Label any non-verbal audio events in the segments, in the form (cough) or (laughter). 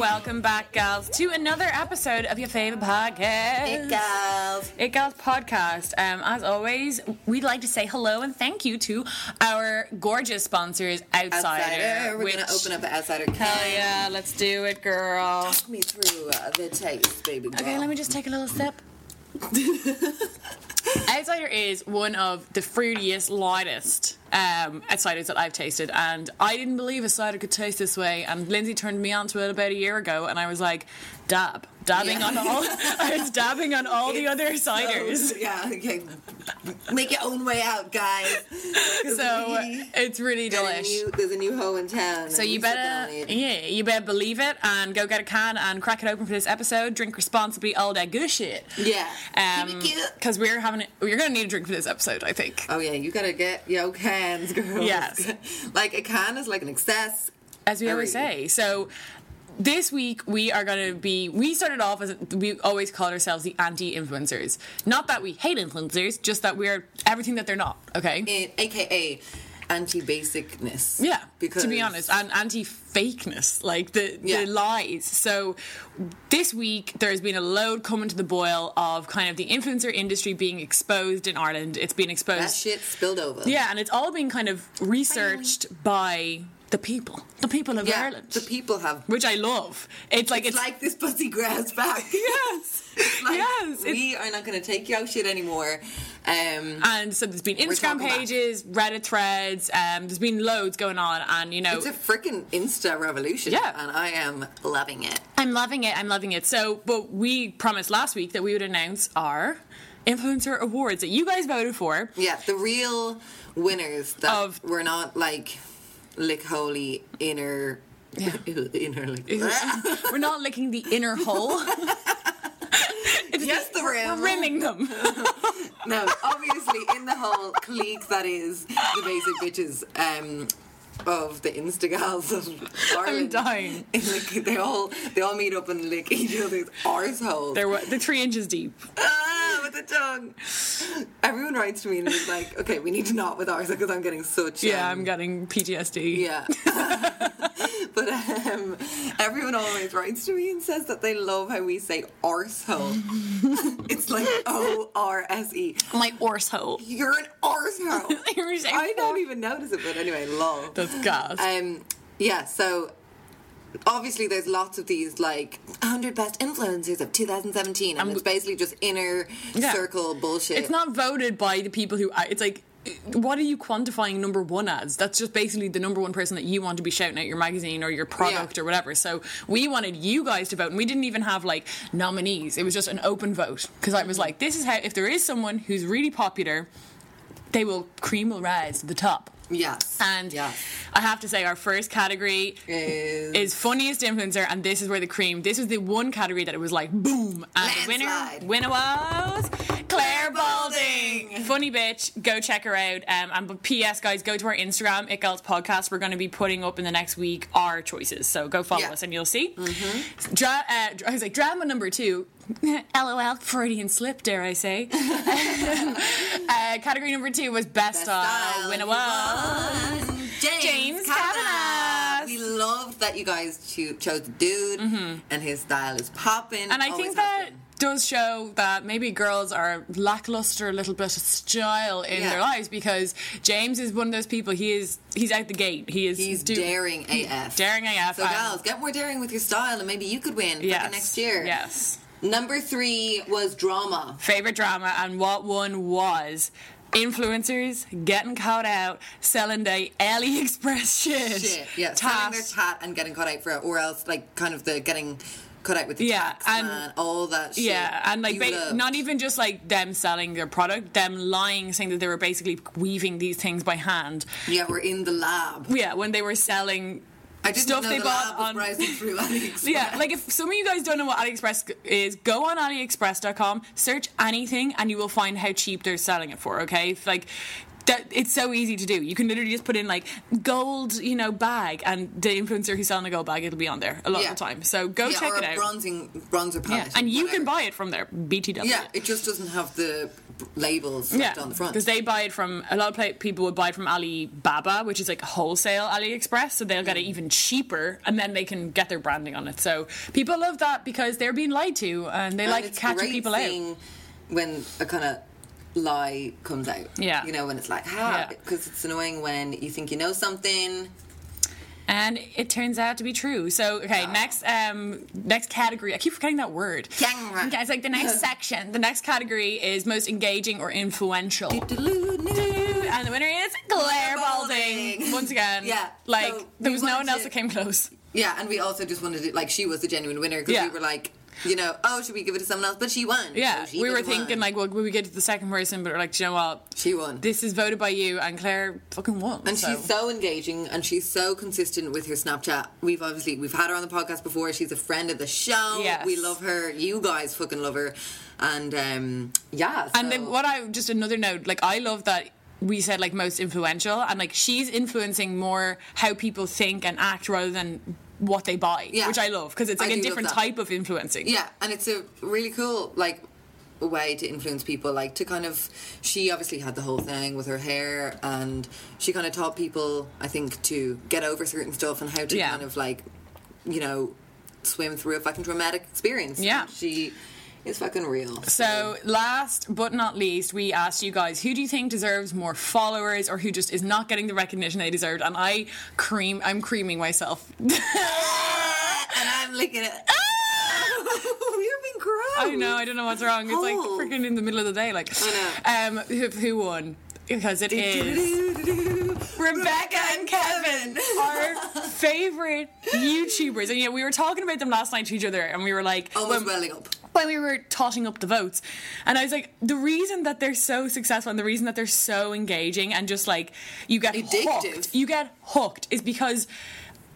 Welcome back, gals, to another episode of your favorite podcast. It girls. It Gals podcast. Um, as always, we'd like to say hello and thank you to our gorgeous sponsors, Outsider. Outsider. We're which, gonna open up the outsider can. Hell yeah, let's do it, girl. Talk me through uh, the taste, baby. Girl. Okay, let me just take a little sip. (laughs) Outsider is one of the fruitiest, lightest um, outsiders that I've tasted, and I didn't believe a cider could taste this way. And Lindsay turned me on to it about a year ago, and I was like, dab, dabbing Yeah. on all. (laughs) I was dabbing on all the other ciders. So, yeah, okay. Make your own way out, guys. So it's really delish. new- there's a new hoe in town. So you better, yeah, you better believe it and go get a can and crack it open for this episode. Drink responsibly, all that good shit. Yeah. Um, Keep it cute. because we're having, we're gonna need a drink for this episode, I think. Oh yeah, you gotta get yo cans, girl. Yes. (laughs) like a can is like an excess. as we always say. So this week we are going to be. We started off as we always called ourselves the anti-influencers. Not that we hate influencers, just that we're everything that they're not. Okay. In, AKA anti-basicness. yeah, Because to be honest, and anti-fakeness, like the, Yeah. the lies. So this week there's been a load coming to the boil of kind of the influencer industry being exposed in Ireland. It's been exposed. that shit spilled over. Yeah, and it's all been kind of researched by the people, the people of Yeah, Ireland. the people have. which I love. It's like It's it's, like this pussy grass back. (laughs) yes, Like, yes. We are not going to take you out shit anymore. Um, and so there's been Instagram talking back. pages, Reddit threads. Um, there's been loads going on, and you know, it's a freaking Insta revolution. Yeah. And I am loving it. I'm loving it. I'm loving it. So, but we promised last week that we would announce our influencer awards that you guys voted for. Yeah, the real winners that Of- were not like lick holy inner. (laughs) inner lick. (laughs) We're not licking the inner hole. (laughs) It's Yes, the we're, rim. we're rimming them. no, obviously in the whole clique that is the basic bitches um, of the Instagals of I'm dying. (laughs) Like, they all they all meet up and lick each other's arseholes. They're what- they're three inches deep. ah, with the tongue. Everyone writes to me and is like, okay, we need to not with ours because I'm getting such. Yeah, um, I'm getting PTSD. Yeah. (laughs) (laughs) (laughs) but um, everyone always writes to me and says that they love how we say arsehole. (laughs) it's like O R S E. My horse hole. You're an arsehole. (laughs) I don't even notice it, but anyway, lol. That's gas. Um, yeah, so obviously there's lots of these like 100 best influencers of 2017, and it's basically just inner Yeah. circle bullshit. It's not voted by the people who. It's like, what are you quantifying number one as? That's just basically the number one person that you want to be shouting at your magazine or your product Yeah. or whatever. So we wanted you guys to vote, and we didn't even have like nominees. It was just an open vote because I was like, this is how if there is someone who's really popular, they will cream will rise to the top. Yes. And yes. I have to say, our first category Is, is funniest influencer, and this is where the cream. This was the one category that it was like boom, and the winner, winner was Claire Balding. Funny bitch, go check her out. Um, and but P.S. guys, go to our Instagram, It Girls Podcast. We're going to be putting up in the next week our choices, so go follow Yeah. us and you'll see. Dra- uh, I was like drama number two. (laughs) LOL, Freudian slip, dare I say? (laughs) (laughs) uh, category number two was best, style. style. Winner was James, James Kavanagh. Kavanagh. We love that you guys cho- chose the dude, and his style is popping. Mm-hmm. And I think that been. does show that maybe girls are lackluster a little bit of style in Yeah. their lives because James is one of those people. He is he's out the gate. He is He's do- daring AF. daring AF. So, and- gals, get more daring with your style, and maybe you could win yes, next year. Yes. Number three was drama. favorite drama and what one was influencers getting caught out selling their AliExpress (laughs) shit. Shit, yeah, Tats. selling their tat and getting caught out for it, or else like kind of the getting cut out with the Yeah, tax and- man, all that. shit Yeah, and like ba- not even just like them selling their product, them lying, saying that they were basically weaving these things by hand. Yeah, we're in the lab. Yeah, when they were selling I didn't stuff know they the bought on. through (laughs) AliExpress. Yeah, like if some of you guys don't know what AliExpress is, go on AliExpress.com, search anything, and you will find how cheap they're selling it for. Okay, like. That, it's so easy to do. You can literally just put in like gold, you know, bag, and the influencer who's selling a gold bag, it'll be on there a lot Yeah. of the time. So go yeah, check or it a out. bronzing bronzer palette. yeah, and you can buy it from there. BTW. Yeah, it just doesn't have the labels yeah, on the front. because they buy it from a lot of people would buy it from Alibaba, which is like wholesale AliExpress, so they'll get it mm. even cheaper, and then they can get their branding on it. So people love that because they're being lied to, and they And like catching people out. when a kind of lie comes out. Yeah. you know when it's like, ah, Yeah. because it's annoying when you think you know something. and it turns out to be true. So okay, next um next category. I keep forgetting that word. Camera. Okay, it's like the next (laughs) section. The next category is most engaging or influential. And the winner is Claire Balding. Once again. Yeah, Like so there was no one else to- that came close. Yeah, and we also just wanted it like she was the genuine winner because Yeah. we were like, you know, oh, should we give it to someone else? But she won. Yeah, So she we were could've won. thinking like, well, will we get to the second person? But we're like, "Do you know what? she won. This is voted by you, and Claire fucking won. and so. she's so engaging and she's so consistent with her Snapchat. We've obviously we've had her on the podcast before. She's a friend of the show. Yes. We love her. You guys fucking love her. And um yeah. And then what I just another note, like I love that we said like most influential, and like she's influencing more how people think and act rather than what they buy, Yeah. which I love because it's like a different type of influencing. Yeah, and it's a really cool like way to influence people like to kind of she obviously had the whole thing with her hair and she kind of taught people I think to get over certain stuff and how to Yeah. kind of like you know swim through a fucking traumatic experience. Yeah. And she is fucking real. So, last but not least, we asked you guys who do you think deserves more followers or who just is not getting the recognition they deserved? And I cream, I'm creaming myself. (laughs) and I'm licking it. (laughs) You're being gross. I know, I don't know what's wrong. It's like freaking in the middle of the day. Like, I um, who, who won? Because it is Rebecca and Kevin, our (laughs) favorite YouTubers. And yeah, we were talking about them last night to each other, and we were like, Almost when- welling up. When we were totting up the votes and i was like the reason that they're so successful and the reason that they're so engaging and just like you get Addictive. hooked you get hooked is because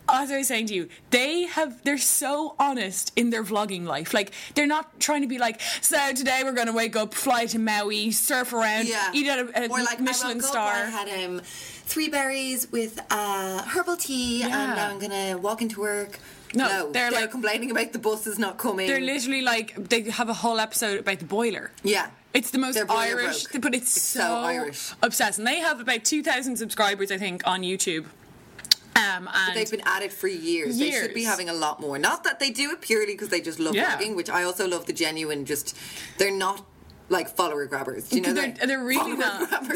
as I was saying to you, they have they're so honest in their vlogging life. Like they're not trying to be like, so today we're gonna wake up, fly to Maui, surf around, Yeah. eat at a, a or like Michelin I star. I had um, three berries with uh, herbal tea, Yeah. and now I'm gonna walk into work. No, they're like- complaining about the buses not coming. They're literally like they have a whole episode about the boiler. yeah. It's the most Irish, broke. but it's, It's so, so Irish. obsessed. And they have about 2,000 subscribers, I think, on YouTube. Um, and They've been at it for years. They should be having a lot more. Not that they do it purely because they just love Yeah. vlogging, which I also love the genuine. Just they're not like follower grabbers. Do you know they're, that? they're really Follower not,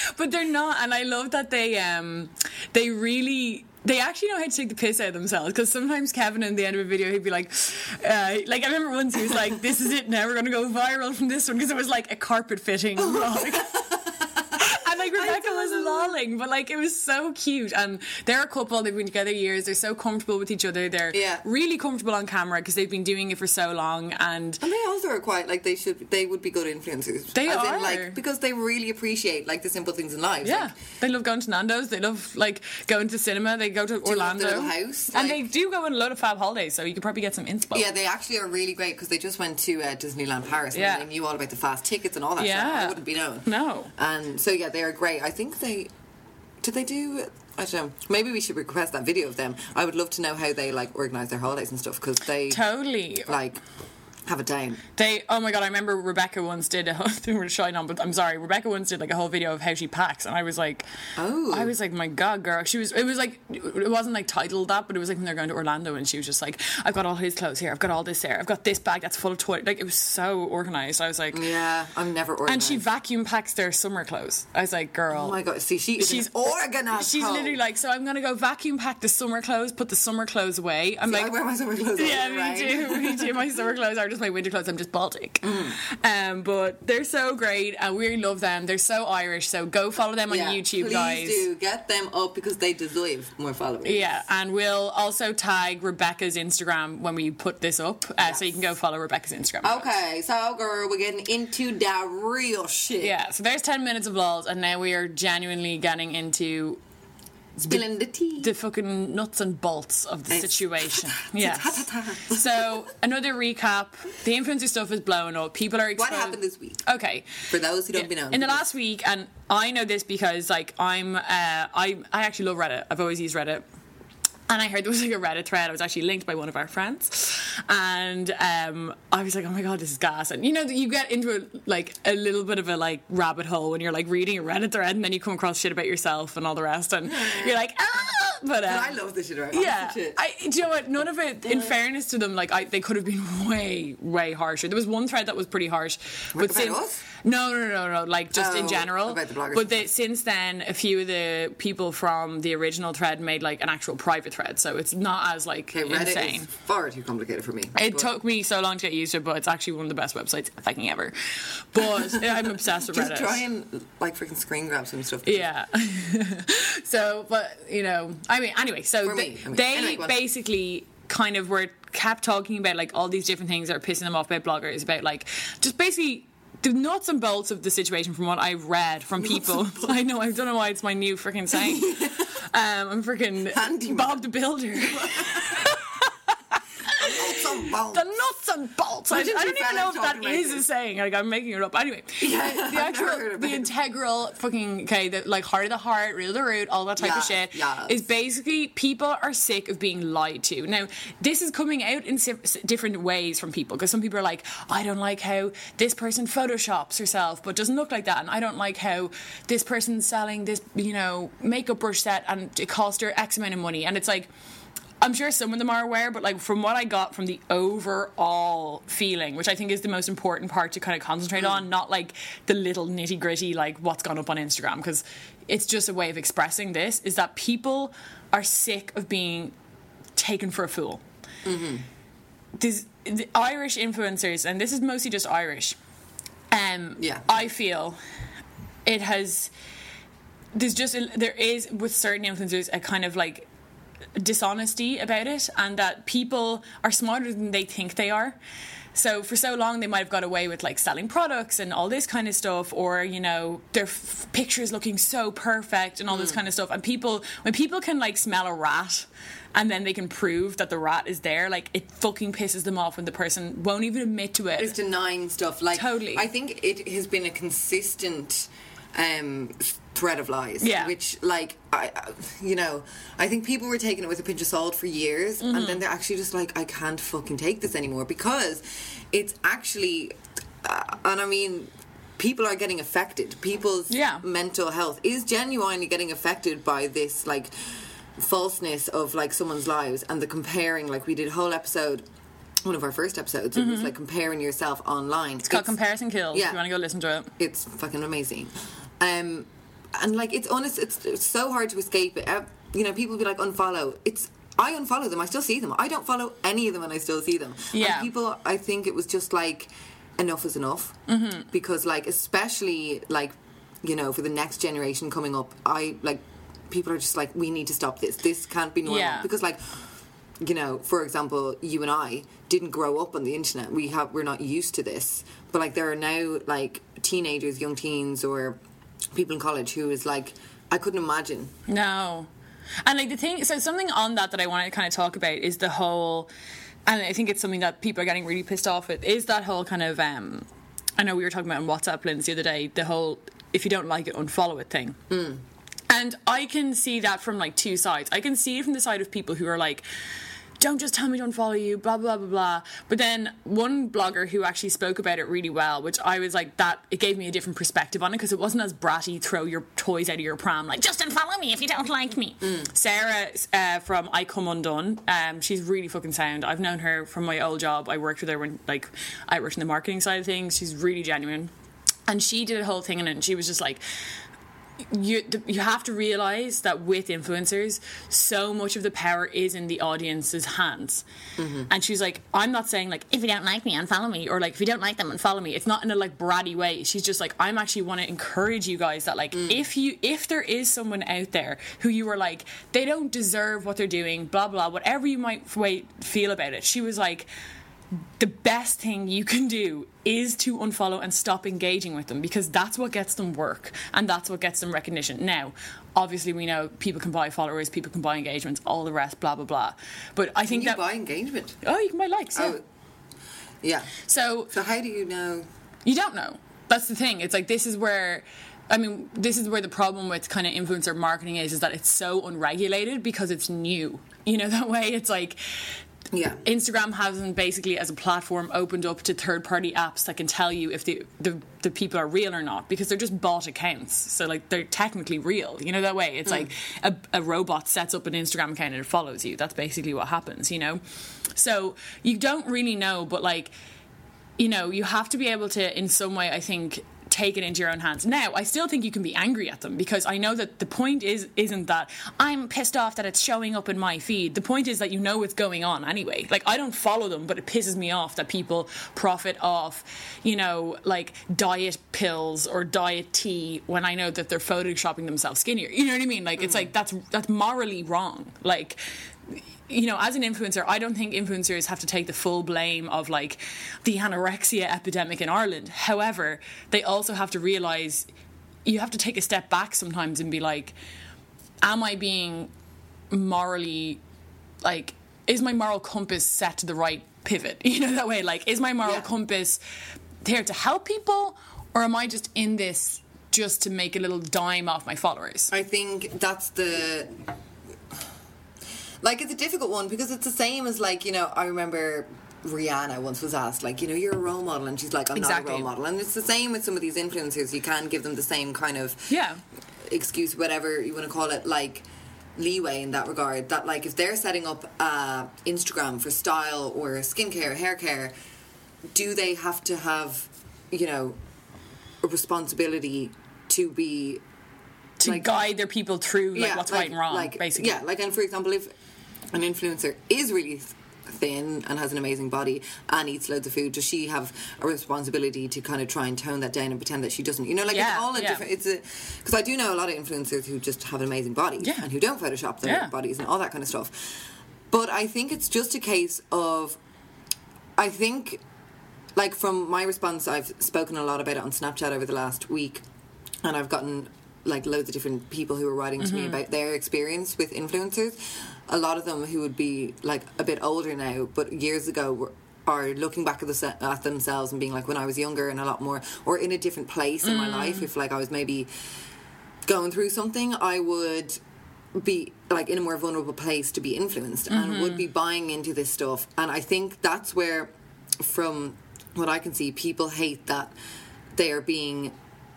(laughs) but they're not. And I love that they um they really they actually know how to take the piss out of themselves because sometimes Kevin in the end of a video he'd be like, uh, like I remember once he was like, "This is it now. We're gonna go viral from this one" because it was like a carpet fitting (laughs) vlog. (laughs) And like Rebecca was lolling, but like it was so cute. And they're a couple; they've been together years. They're so comfortable with each other. They're Yeah. really comfortable on camera because they've been doing it for so long. And And they also are quite like they should. They would be good influencers. They As are. in, like because they really appreciate like the simple things in life. Yeah, Like, they love going to Nando's. They love like going to cinema. They go to Orlando, house, and they do go on a lot of fab holidays. So you could probably get some inspo. Yeah, they actually are really great because they just went to uh, Disneyland Paris and Yeah. they knew all about the fast tickets and all that Yeah. stuff. I wouldn't be known. No. And so yeah, they are great. I think they did they do. I don't know. Maybe we should request that video of them. I would love to know how they like organize their holidays and stuff because they totally. like have it down. They, oh my god, I remember Rebecca once did a whole (laughs) thing we're shine on, but I'm sorry, Rebecca once did like a whole video of how she packs, and I was like, Oh. I was like, my god, girl, she was, it was like, it wasn't like titled that, but it was like when they're going to Orlando, and she was just like, I've got all his clothes here, I've got all this there, I've got this bag that's full of toilet, like it was so organized. I was like, Yeah, I'm never organized. and she vacuum packs their summer clothes. I was like, girl, Oh my god! See, she She's organized. She's hoe. literally like, so I'm gonna go vacuum pack the summer clothes, put the summer clothes away. I'm See, like, I wear my summer clothes. (laughs) yeah, me too. Me too. My summer clothes are my winter clothes. I'm just Baltic. Mm. Um, but they're so great, and we love them. They're so Irish. So go follow them on Yeah, YouTube, please guys. do get them up because they deserve more followers. Yeah, and we'll also tag Rebecca's Instagram when we put this up, uh, so you can go follow Rebecca's Instagram. Okay, so girl, we're getting into that real shit. Yeah, so there's 10 minutes of lols, and now we are genuinely getting into spilling the tea. the fucking nuts and bolts of the It's- situation. (laughs) yeah. So another recap: the influencer stuff is blowing up. People are what happened this week? Okay. For those who don't Yeah. be known, In the last week, and I know this because like I'm, uh, I I actually love Reddit. I've always used Reddit. And I heard there was like a Reddit thread. I was actually linked by one of our friends, and um, I was like, "Oh my god, this is gas!" And you know, you get into a, like a little bit of a like rabbit hole when you're like reading a Reddit thread, and then you come across shit about yourself and all the rest, and you're like, "Ah!" (laughs) But, um, I love this shit. Right? yeah. I, do you know what? None of it. In fairness to them, like I, they could have been (laughs) way, way harsher. There was one thread that was pretty harsh, but About since us? no, no, no, no, like just in Oh, general. about the bloggers. But the, since then, a few of the people from the original thread made like an actual private thread, so it's not as like Okay, Reddit insane. is far too complicated for me. It took me so long to get used to it, but it's actually one of the best websites fucking ever. But (laughs) I'm obsessed with it. just Reddit. try and like freaking screen grab some stuff. Yeah. so, but you know, I mean, anyway, so they, me, I mean, they anyway, basically kind of were kept talking about like all these different things that are pissing them off about bloggers about like just basically the nuts and bolts of the situation from what I've read from people. (laughs) I know I don't know why it's my new freaking saying. (laughs) um, I'm freaking. Bob the Builder. (laughs) Some bones. the nuts and bolts. I, I don't even know if that is that talking is like a saying. Like I'm making it up. Anyway, (laughs) Yeah, the actual, the integral fucking okay, the like heart of the heart, root of the root, all that type Yeah, of shit yes. is basically people are sick of being lied to. Now, this is coming out in different ways from people because some people are like, I don't like how this person photoshops herself but doesn't look like that, and I don't like how this person's selling this, you know, makeup brush set and it cost her X amount of money, and it's like. I'm sure some of them are aware, but like from what I got from the overall feeling, which I think is the most important part to kind of concentrate on, not like the little nitty gritty, like what's gone up on Instagram, because it's just a way of expressing this, is that people are sick of being taken for a fool. These the Irish influencers, and this is mostly just Irish. Um, Yeah. I feel it has. There's just a, there is with certain influencers a kind of like dishonesty about it and that people are smarter than they think they are. So for so long they might have got away with like selling products and all this kind of stuff or you know their f- pictures looking so perfect and all this mm. kind of stuff and people when people can like smell a rat and then they can prove that the rat is there like it fucking pisses them off when the person won't even admit to it. it. is denying stuff. Like Totally. I think it has been a consistent um, thread of lies. Yeah. Which, like, I, you know, I think people were taking it with a pinch of salt for years, Mm-hmm. and then they're actually just like, I can't fucking take this anymore because it's actually, uh, and I mean. People are getting affected. People's Yeah. mental health is genuinely getting affected by this, like, falseness of like someone's lives and the comparing. Like we did a whole episode, one of our first episodes. It was like comparing yourself online. Mm-hmm. it's called comparison kills. yeah. If you want to go listen to it. It's fucking amazing. Um, and like it's honest, it's, it's so hard to escape it. Uh, you know, people be like unfollow. It's I unfollow them. I still see them. I don't follow any of them, and I still see them. Yeah. And people, I think it was just like enough is enough Mm-hmm. because like especially like you know for the next generation coming up, I like people are just like we need to stop this. This can't be normal Yeah. because like you know, for example, you and I didn't grow up on the internet. We have we're not used to this. But like there are now like teenagers, young teens or people in college who is like I couldn't imagine. No. And like the thing, so something on that that I wanted to kind of talk about is the whole, and I think it's something that people are getting really pissed off with, is that whole kind of, um, I know we were talking about on WhatsApp, Linz, the other day, the whole, if you don't like it, unfollow it thing. And I can see that from like two sides. I can see it from the side of people who are like, don't just tell me don't follow you, blah blah blah blah. But then one blogger who actually spoke about it really well, which I was like that it gave me a different perspective on it because it wasn't as bratty throw your toys out of your pram like just unfollow me if you don't like me. Sarah uh, from I Come Undone, um, she's really fucking sound. I've known her from my old job. I worked with her when like I worked in the marketing side of things. She's really genuine. And she did a whole thing in it and she was just like you you have to realize that with influencers so much of the power is in the audience's hands. Mm-hmm. And she's like i'm not saying like if you don't like me unfollow me or like if you don't like them unfollow me. It's not in a like bratty way. She's just like i'm actually want to encourage you guys that like mm. if you if there is someone out there who you are like they don't deserve what they're doing blah blah whatever you might wait, feel about it. She was like the best thing you can do is to unfollow and stop engaging with them because that's what gets them work and that's what gets them recognition. Now, obviously, we know people can buy followers, people can buy engagements, all the rest, blah blah blah. But I think you that buy engagement. oh, you can buy likes. Yeah. Oh, yeah. So So how do you know? you don't know. That's the thing. It's like this is where I mean, this is where the problem with kind of influencer marketing is is that it's so unregulated because it's new. You know (laughs) that way it's like Yeah. Instagram hasn't basically as a platform opened up to third party apps that can tell you if the, the the people are real or not because they're just bot accounts. So like they're technically real. You know that way. It's hmm. like a, a robot sets up an Instagram account and it follows you. That's basically what happens, you know? So you don't really know, but like you know, you have to be able to, in some way, I think, take it into your own hands. Now, I still think you can be angry at them because I know that the point is isn't that I'm pissed off that it's showing up in my feed. The point is that you know what's going on anyway. Like I don't follow them, but it pisses me off that people profit off, you know, like diet pills or diet tea when I know that they're photoshopping themselves skinnier. You know what I mean? Like it's mm. like that's that's morally wrong. Like you know, as an influencer, I don't think influencers have to take the full blame of like the anorexia epidemic in Ireland. However, they also have to realize you have to take a step back sometimes and be like, am I being morally like is my moral compass set to the right pivot? (laughs) You know that way. Like, is my moral Yeah. compass there to help people, or am I just in this just to make a little dime off my followers? I think that's the like it's a difficult one because it's the same as like you know I remember Rihanna once was asked like you know you're a role model and she's like I'm Exactly. not a role model and it's the same with some of these influencers you can give them the same kind of Yeah. excuse whatever you want to call it like leeway in that regard that like if they're setting up uh, Instagram for style or skincare or hair care do they have to have you know a responsibility to be To like- guide their people through like what's right and wrong, like, basically. Yeah, like, and for example, if an influencer is really thin and has an amazing body and eats loads of food, does she have a responsibility to kind of try and tone that down and pretend that she doesn't? You know, like Yeah, it's all a yeah. different. It's a because I do know a lot of influencers who just have an amazing body Yeah. and who don't Photoshop their bodies and all that kind of stuff. But I think it's just a case of, I think, like from my response, I've spoken a lot about it on Snapchat over the last week, and I've gotten like loads of different people who are writing to Mm-hmm. me about their experience with influencers. A lot of them who would be like a bit older now, but years ago were are looking back at, the, at themselves and being like when I was younger and a lot more, or in a different place in my Mm. life. If like I was maybe going through something, I would be like in a more vulnerable place to be influenced and would be buying into this stuff. And I think that's where, from what I can see, people hate that they are being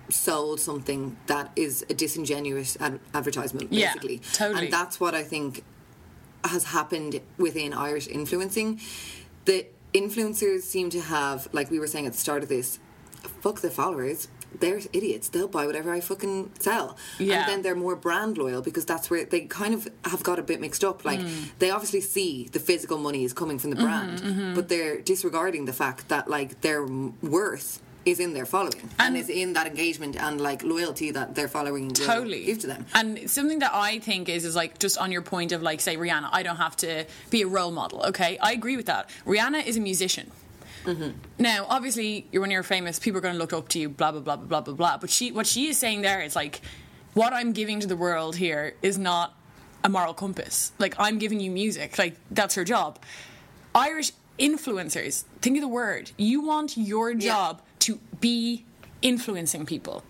sold something that is a disingenuous ad- advertisement, Yeah, basically. totally. And that's what I think has happened within Irish influencing. The influencers seem to have, like we were saying at the start of this, fuck the followers. They're idiots. They'll buy whatever I fucking sell. Yeah. And then they're more brand loyal because that's where they kind of have got a bit mixed up. Like Mm. they obviously see the physical money is coming from the brand, Mm-hmm, but they're disregarding the fact that like their worth is in their following and, And- is in that engagement and like loyalty that their following totally. give to them. and something that i think is is like just on your point of like say rihanna i don't have to be a role model okay? I agree with that. Rihanna is a musician. Mm-hmm. Now obviously you're when you're famous people are going to look up to you blah blah blah blah blah blah. Blah but she what she is saying there is like what i'm giving to the world here is not a moral compass. Like i'm giving you music. Like that's her job. Irish influencers think of the word. You want your job to be influencing people.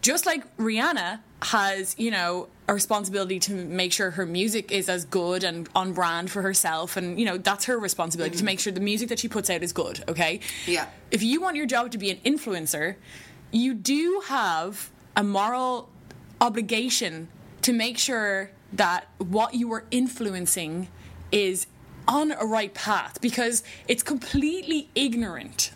Just like Rihanna has, you know, a responsibility to make sure her music is as good and on brand for herself and you know that's her responsibility to mm-hmm. make sure the music that she puts out is good okay? Yeah. if you want your job to be an influencer you do have a moral obligation to make sure that what you are influencing is on a right path because it's completely ignorant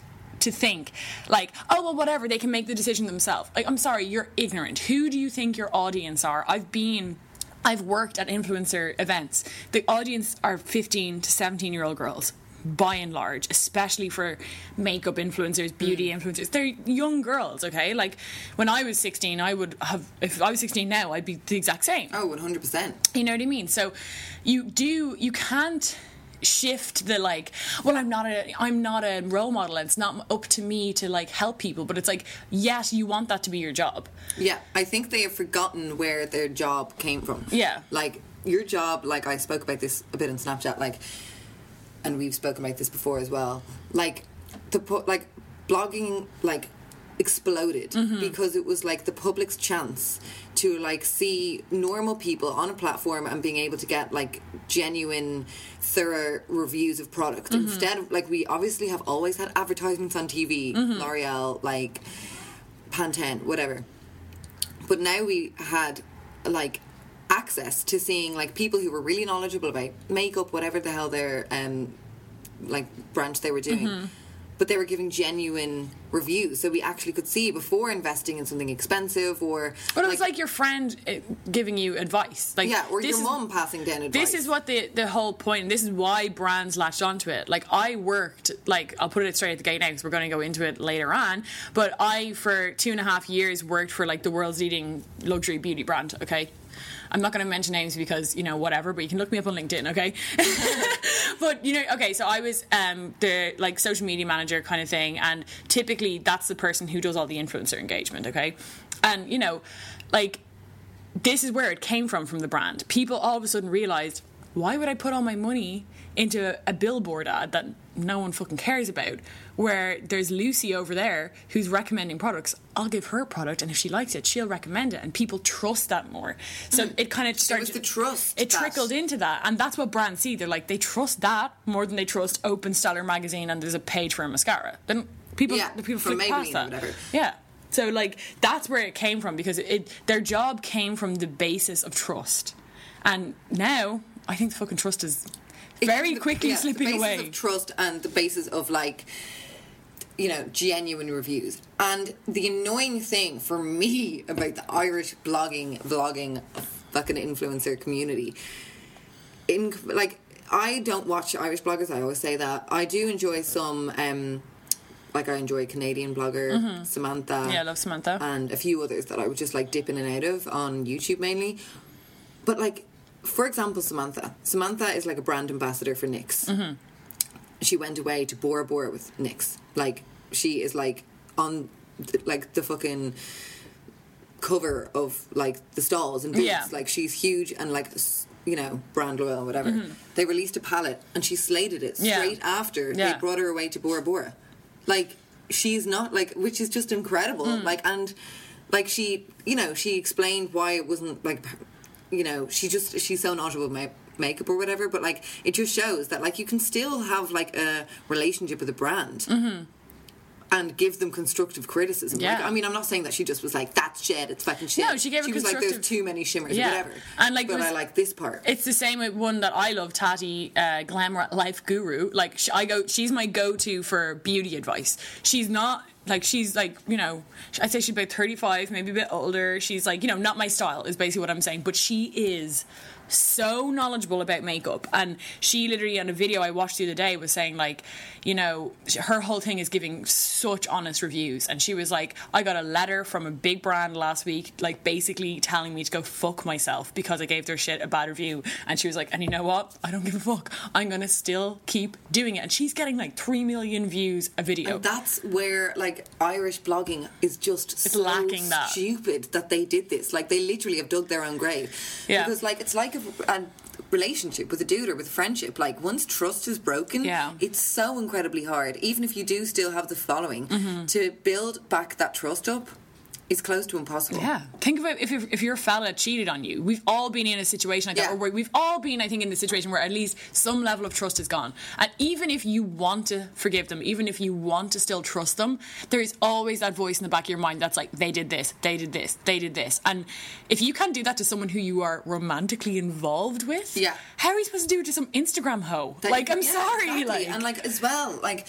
to think like oh well whatever they can make the decision themselves like i'm sorry you're ignorant who do you think your audience are i've been i've worked at influencer events the audience are 15 to 17 year old girls by and large, especially for makeup influencers, beauty influencers. They're young girls, okay? Like when I was 16, I would have, if I was 16 now, I'd be the exact same. Oh, 100%. You know what I mean? So you do, you can't shift the like well i'm not a i'm not a role model and it's not up to me to like help people but it's like yes you want that to be your job Yeah, I think they have forgotten where their job came from. Yeah. Like, your job, like, I spoke about this a bit on Snapchat, like, and we've spoken about this before as well. Like, the, pu- like, blogging, like, exploded Mm-hmm. because it was, like, the public's chance to, like, see normal people on a platform and being able to get, like, genuine, thorough reviews of products. Mm-hmm. Instead of, like, we obviously have always had advertisements on TV, Mm-hmm. L'Oreal, like, Pantene, whatever but now we had like access to seeing like people who were really knowledgeable about makeup whatever the hell their um like branch they were doing Mm-hmm. But they were giving genuine reviews so we actually could see before investing in something expensive or but it was like your friend uh, giving you advice like yeah or this your mum passing down advice This is what the the whole point. This is why brands latched onto it. Like I worked, like I'll put it straight at the gate now because we're going to go into it later on. But I, for two and a half years, worked for like the world's leading luxury beauty brand. Okay. I'm not going to mention names because you know whatever, but you can look me up on LinkedIn, okay? (laughs) but you know, okay, so I was um, the like social media manager kind of thing, and typically that's the person who does all the influencer engagement, okay? And you know, like this is where it came from from the brand. People all of a sudden realized, why would I put all my money into a billboard ad that no one fucking cares about? Where there's Lucy over there who's recommending products. I'll give her a product, and if she likes it, she'll recommend it, and people trust that more. So hmm. it kind of started. the trust It that- trickled into that, and that's what brands see. They're like they trust that more than they trust Open Stellar magazine, and there's a page for a mascara. Then people, Yeah, the people flick past that. whatever. Yeah. So like that's where it came from because it their job came from the basis of trust, and now I think the fucking trust is very the- quickly yeah, slipping the basis away. of trust and the basis of like you know genuine reviews and the annoying thing for me about the irish blogging vlogging fucking influencer community in like i don't watch irish bloggers i always say that i do enjoy some um like i enjoy canadian blogger samantha Mm-hmm. Yeah, I love Samantha. and a few others that i would just like dip in and out of on youtube mainly but like, for example, Samantha. Samantha is like a brand ambassador for NYX. Mm-hmm. She went away to Bora Bora with NYX. Like, she is like on like the fucking cover of like the stalls and booths. Yeah. Like, she's huge and like you know brand loyal, whatever. They released a palette and she slated it Mm-hmm. Yeah. straight after Yeah. they brought her away to Bora Bora. Like, she's not like, which is just incredible. Mm. Like, and like she, you know, she explained why it wasn't like you know, she just she's so knowledgeable about makeup or whatever, but like it just shows that like you can still have like a relationship with a brand. And give them constructive criticism. Like, Yeah. I mean, I'm not saying that she just was like, "That's shit. It's fucking shit." No, she gave a She was like, "There's too many shimmers, Yeah. or whatever." And, like, but was- I like this part. It's the same with one that I love, Tati, uh, GlamLifeGuru. Like I go, she's my go-to for beauty advice. She's not like she's like you know, I'd say she's about thirty-five, maybe a bit older. She's like you know, not my style is basically what I'm saying, but she is so knowledgeable about makeup and she literally on a video i watched the other day was saying like you know her whole thing is giving such honest reviews and she was like i got a letter from a big brand last week like basically telling me to go fuck myself because i gave their shit a bad review and she was like and you know what i don't give a fuck i'm gonna still keep doing it and she's getting like 3 million views a video And that's where like Irish blogging is just so lacking that. stupid that they did this. Like they literally have dug their own grave. Yeah. Because like it's like a, a relationship with a dude or with a friendship. Like once trust is broken, Yeah. it's so incredibly hard. Even if you do still have the following Mm-hmm. to build back that trust up. Is close to impossible. Yeah. Think about if, if, if your fella cheated on you. We've all been in a situation like that, or where we've all been, I think, in the situation where at least some level of trust is gone. And even if you want to forgive them, even if you want to still trust them, there is always that voice in the back of your mind that's like, they did this, they did this, they did this. And if you can't do that to someone who you are romantically involved with, Yeah. how are you supposed to do it to some Instagram hoe? That- like, I'm yeah, sorry. exactly. Like, and like as well, like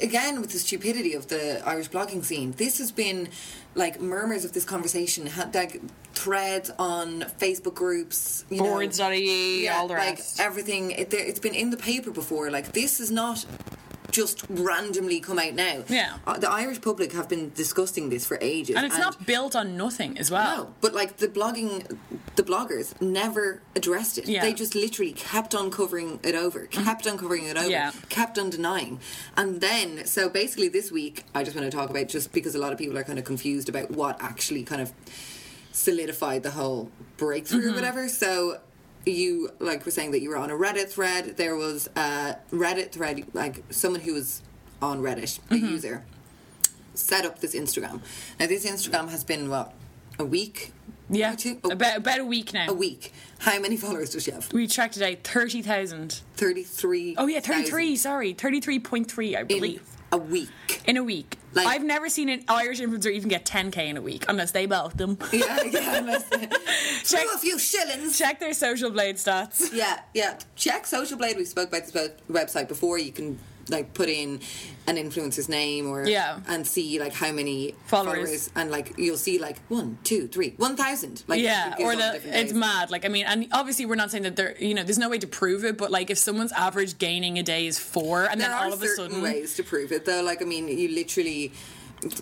again with the stupidity of the Irish blogging scene, this has been like murmurs of this conversation, had like threads on Facebook groups, you Boards.ie, all the like rest. everything. It, it's been in the paper before. Like this is not. Just randomly come out now. Yeah. Uh, the Irish public have been discussing this for ages, and it's not built on nothing as well. no, but like the blogging, the bloggers never addressed it. Yeah. Mm-hmm. They just literally kept on covering it over, kept on covering it over, Yeah. kept on denying. And then, so basically this week, I just want to talk about just because a lot of people are kind of confused about what actually kind of solidified the whole breakthrough Mm-hmm. or whatever. So you like were saying that you were on a Reddit thread. There was a Reddit thread, like someone who was on Reddit, a Mm-hmm. user, set up this Instagram. Now this Instagram has been what a week. Yeah, two? Oh, about, about a week now. a week. How many followers does she have? We checked it out, 30,000. Thirty-three. Oh, yeah, 33, sorry. 33.3, I in believe. A week. In a week. Like- I've never seen an Irish influencer even get 10k in a week, unless they bought them. (laughs) Yeah, yeah. unless- (laughs) Check- Throw a few shillings. Check their social blade stats. Yeah, yeah. Check Social Blade. We spoke about this website before. You can like put in an influencer's name or Yeah. and see like how many Followers. and like you'll see like one, two, three, one thousand. Like yeah, or the it's days. mad. Like I mean, and obviously we're not saying that there, you know, there's no way to prove it, but like if someone's average gaining a day is four, and There then all of a sudden, ways to prove it, though. Like, I mean, you literally.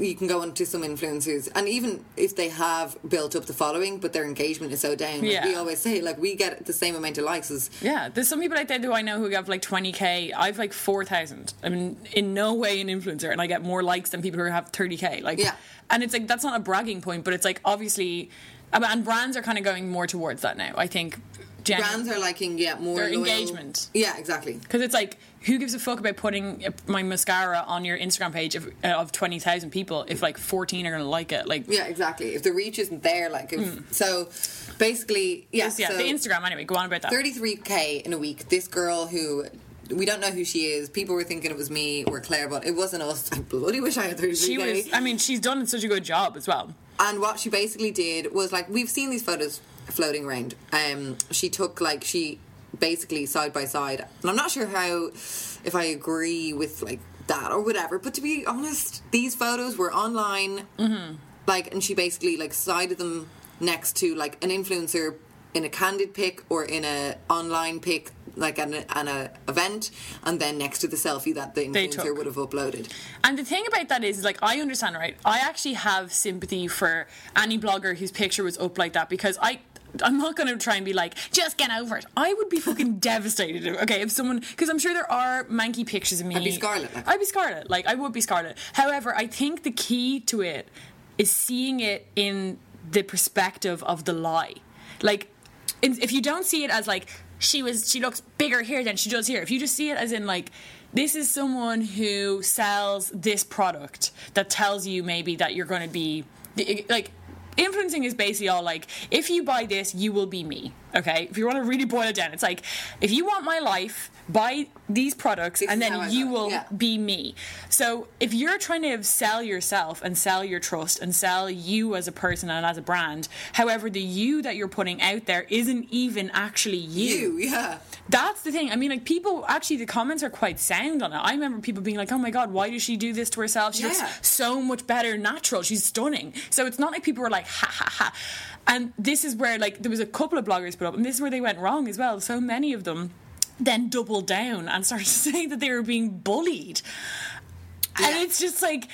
You can go onto some influencers, and even if they have built up the following, but their engagement is so down, Yeah. we always say, like we get the same amount of likes as yeah, there's some people out there who I know who have like 20k. I've like 4,000. I mean, in no way an influencer, and I get more likes than people who have 30k. Like, Yeah. and it's like that's not a bragging point, but it's like obviously, and brands are kind of going more towards that now. I think Gen- brands are liking, yeah, more Their loyal- engagement. Yeah, exactly. Because it's like, who gives a fuck about putting uh, my mascara on your Instagram page of, uh, of 20,000 people if like 14 are going to like it? Like, Yeah, exactly. If the reach isn't there, like, if, so basically, yeah, yeah, so the Instagram anyway. Go on about that. 33k in a week. This girl who we don't know who she is. People were thinking it was me or Claire, but it wasn't us. I bloody wish I had 33k. She was, I mean, she's done such a good job as well. And what she basically did was like we've seen these photos floating around. Um, she took like she basically side by side, and I'm not sure how if I agree with like that or whatever. But to be honest, these photos were online, Mm-hmm. like, and she basically like sided them next to like an influencer in a candid pic or in a online pic like an, an a event and then next to the selfie that the influencer would have uploaded And the thing about that is, like, I understand, right? I actually have sympathy for any blogger whose picture was up like that because I. I'm not going to try and be like, just get over it. I would be fucking (laughs) devastated. if- Okay, if someone, because I'm sure there are manky pictures of me. I'd be Scarlet, like. I'd be Scarlet. Like, I would be Scarlet. However, I think the key to it is seeing it in the perspective of the lie. Like, if you don't see it as like she was, she looks bigger here than she does here. If you just see it as in like this is someone who sells this product that tells you maybe that you're going to be like. Influencing is basically all like, if you buy this, you will be me. Okay? If you want to really boil it down, it's like, if you want my life, buy these products This and is how I then you will yeah. be me. So if you're trying to sell yourself and sell your trust and sell you as a person and as a brand, however, the you that you're putting out there isn't even actually you yeah that's the thing. I mean, like people actually, the comments are quite sound on it. I remember people being like, "Oh my god, why does she do this to herself? She Yeah. looks so much better natural. She's stunning." So it's not like people were like, "Ha ha ha." And this is where like there was a couple of bloggers put up, and this is where they went wrong as well. So many of them then doubled down and (laughs) started to say that they were being bullied. And it's just like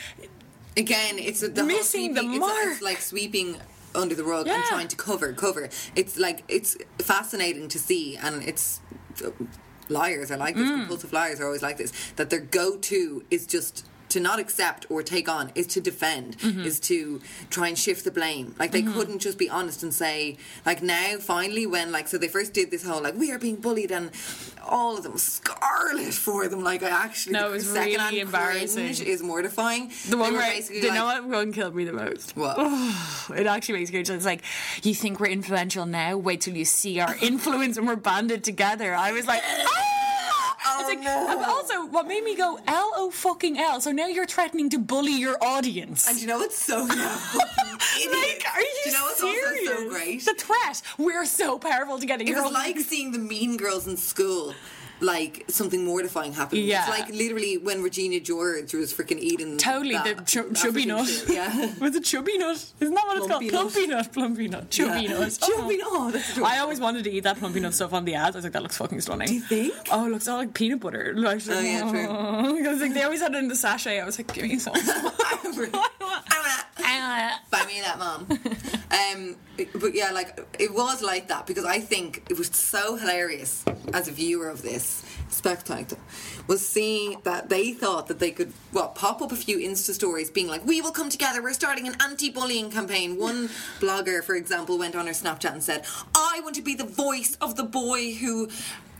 again it's the Missing the mark. It's, it's like sweeping under the rug and trying to cover cover it's like it's fascinating to see and it's liars are like this Mm. compulsive liars are always like this that their go-to is just to not accept or take on is to defend, Mm-hmm. is to try and shift the blame. Like they couldn't just be honest and say, like now, finally, when like so they first did this whole like we are being bullied and all of them scarlet for them. Like I actually No, it was second-hand really embarrassing. is mortifying. The one They where, basically you like, know what one killed me the most? What? (sighs) It actually makes me. It's like, you think we're influential now? Wait till you see our (laughs) influence and we're banded together. I was like! (laughs) (laughs) It's oh, like, no. also, what made me go L O fucking L? So now you're threatening to bully your audience. And you know what's so (laughs) yeah, fucking idiot. like, are you, you know what's serious? so great? The threat. We're so powerful together. It You're was like (laughs) seeing the mean girls in school. Like something mortifying happened. Yeah. It's like literally when Regina George was freaking eating Totally, that the ch- chubby nut. shit. (laughs) Yeah. (laughs) Was it chubby nut? Isn't that what it's Plumpy called? nut. Plumpy nut. Plumpy nut. Chubby Yeah. nut. (laughs) Chubby Oh. nut. I always wanted to eat that plumpy nut stuff on the ads. I was like, that looks fucking stunning. Do you think? Oh, it looks all like peanut butter. Like, Oh, yeah, true. Because like, they always had it in the sachet. I was like, give me some. I want. I want. Buy me that, mom. um, but yeah, like it was like that because I think it was so hilarious as a viewer of this spectacle was seeing that they thought that they could well pop up a few Insta stories being like, "We will come together. We're starting an anti-bullying campaign." One blogger, for example, went on her Snapchat and said, "I want to be the voice of the boy who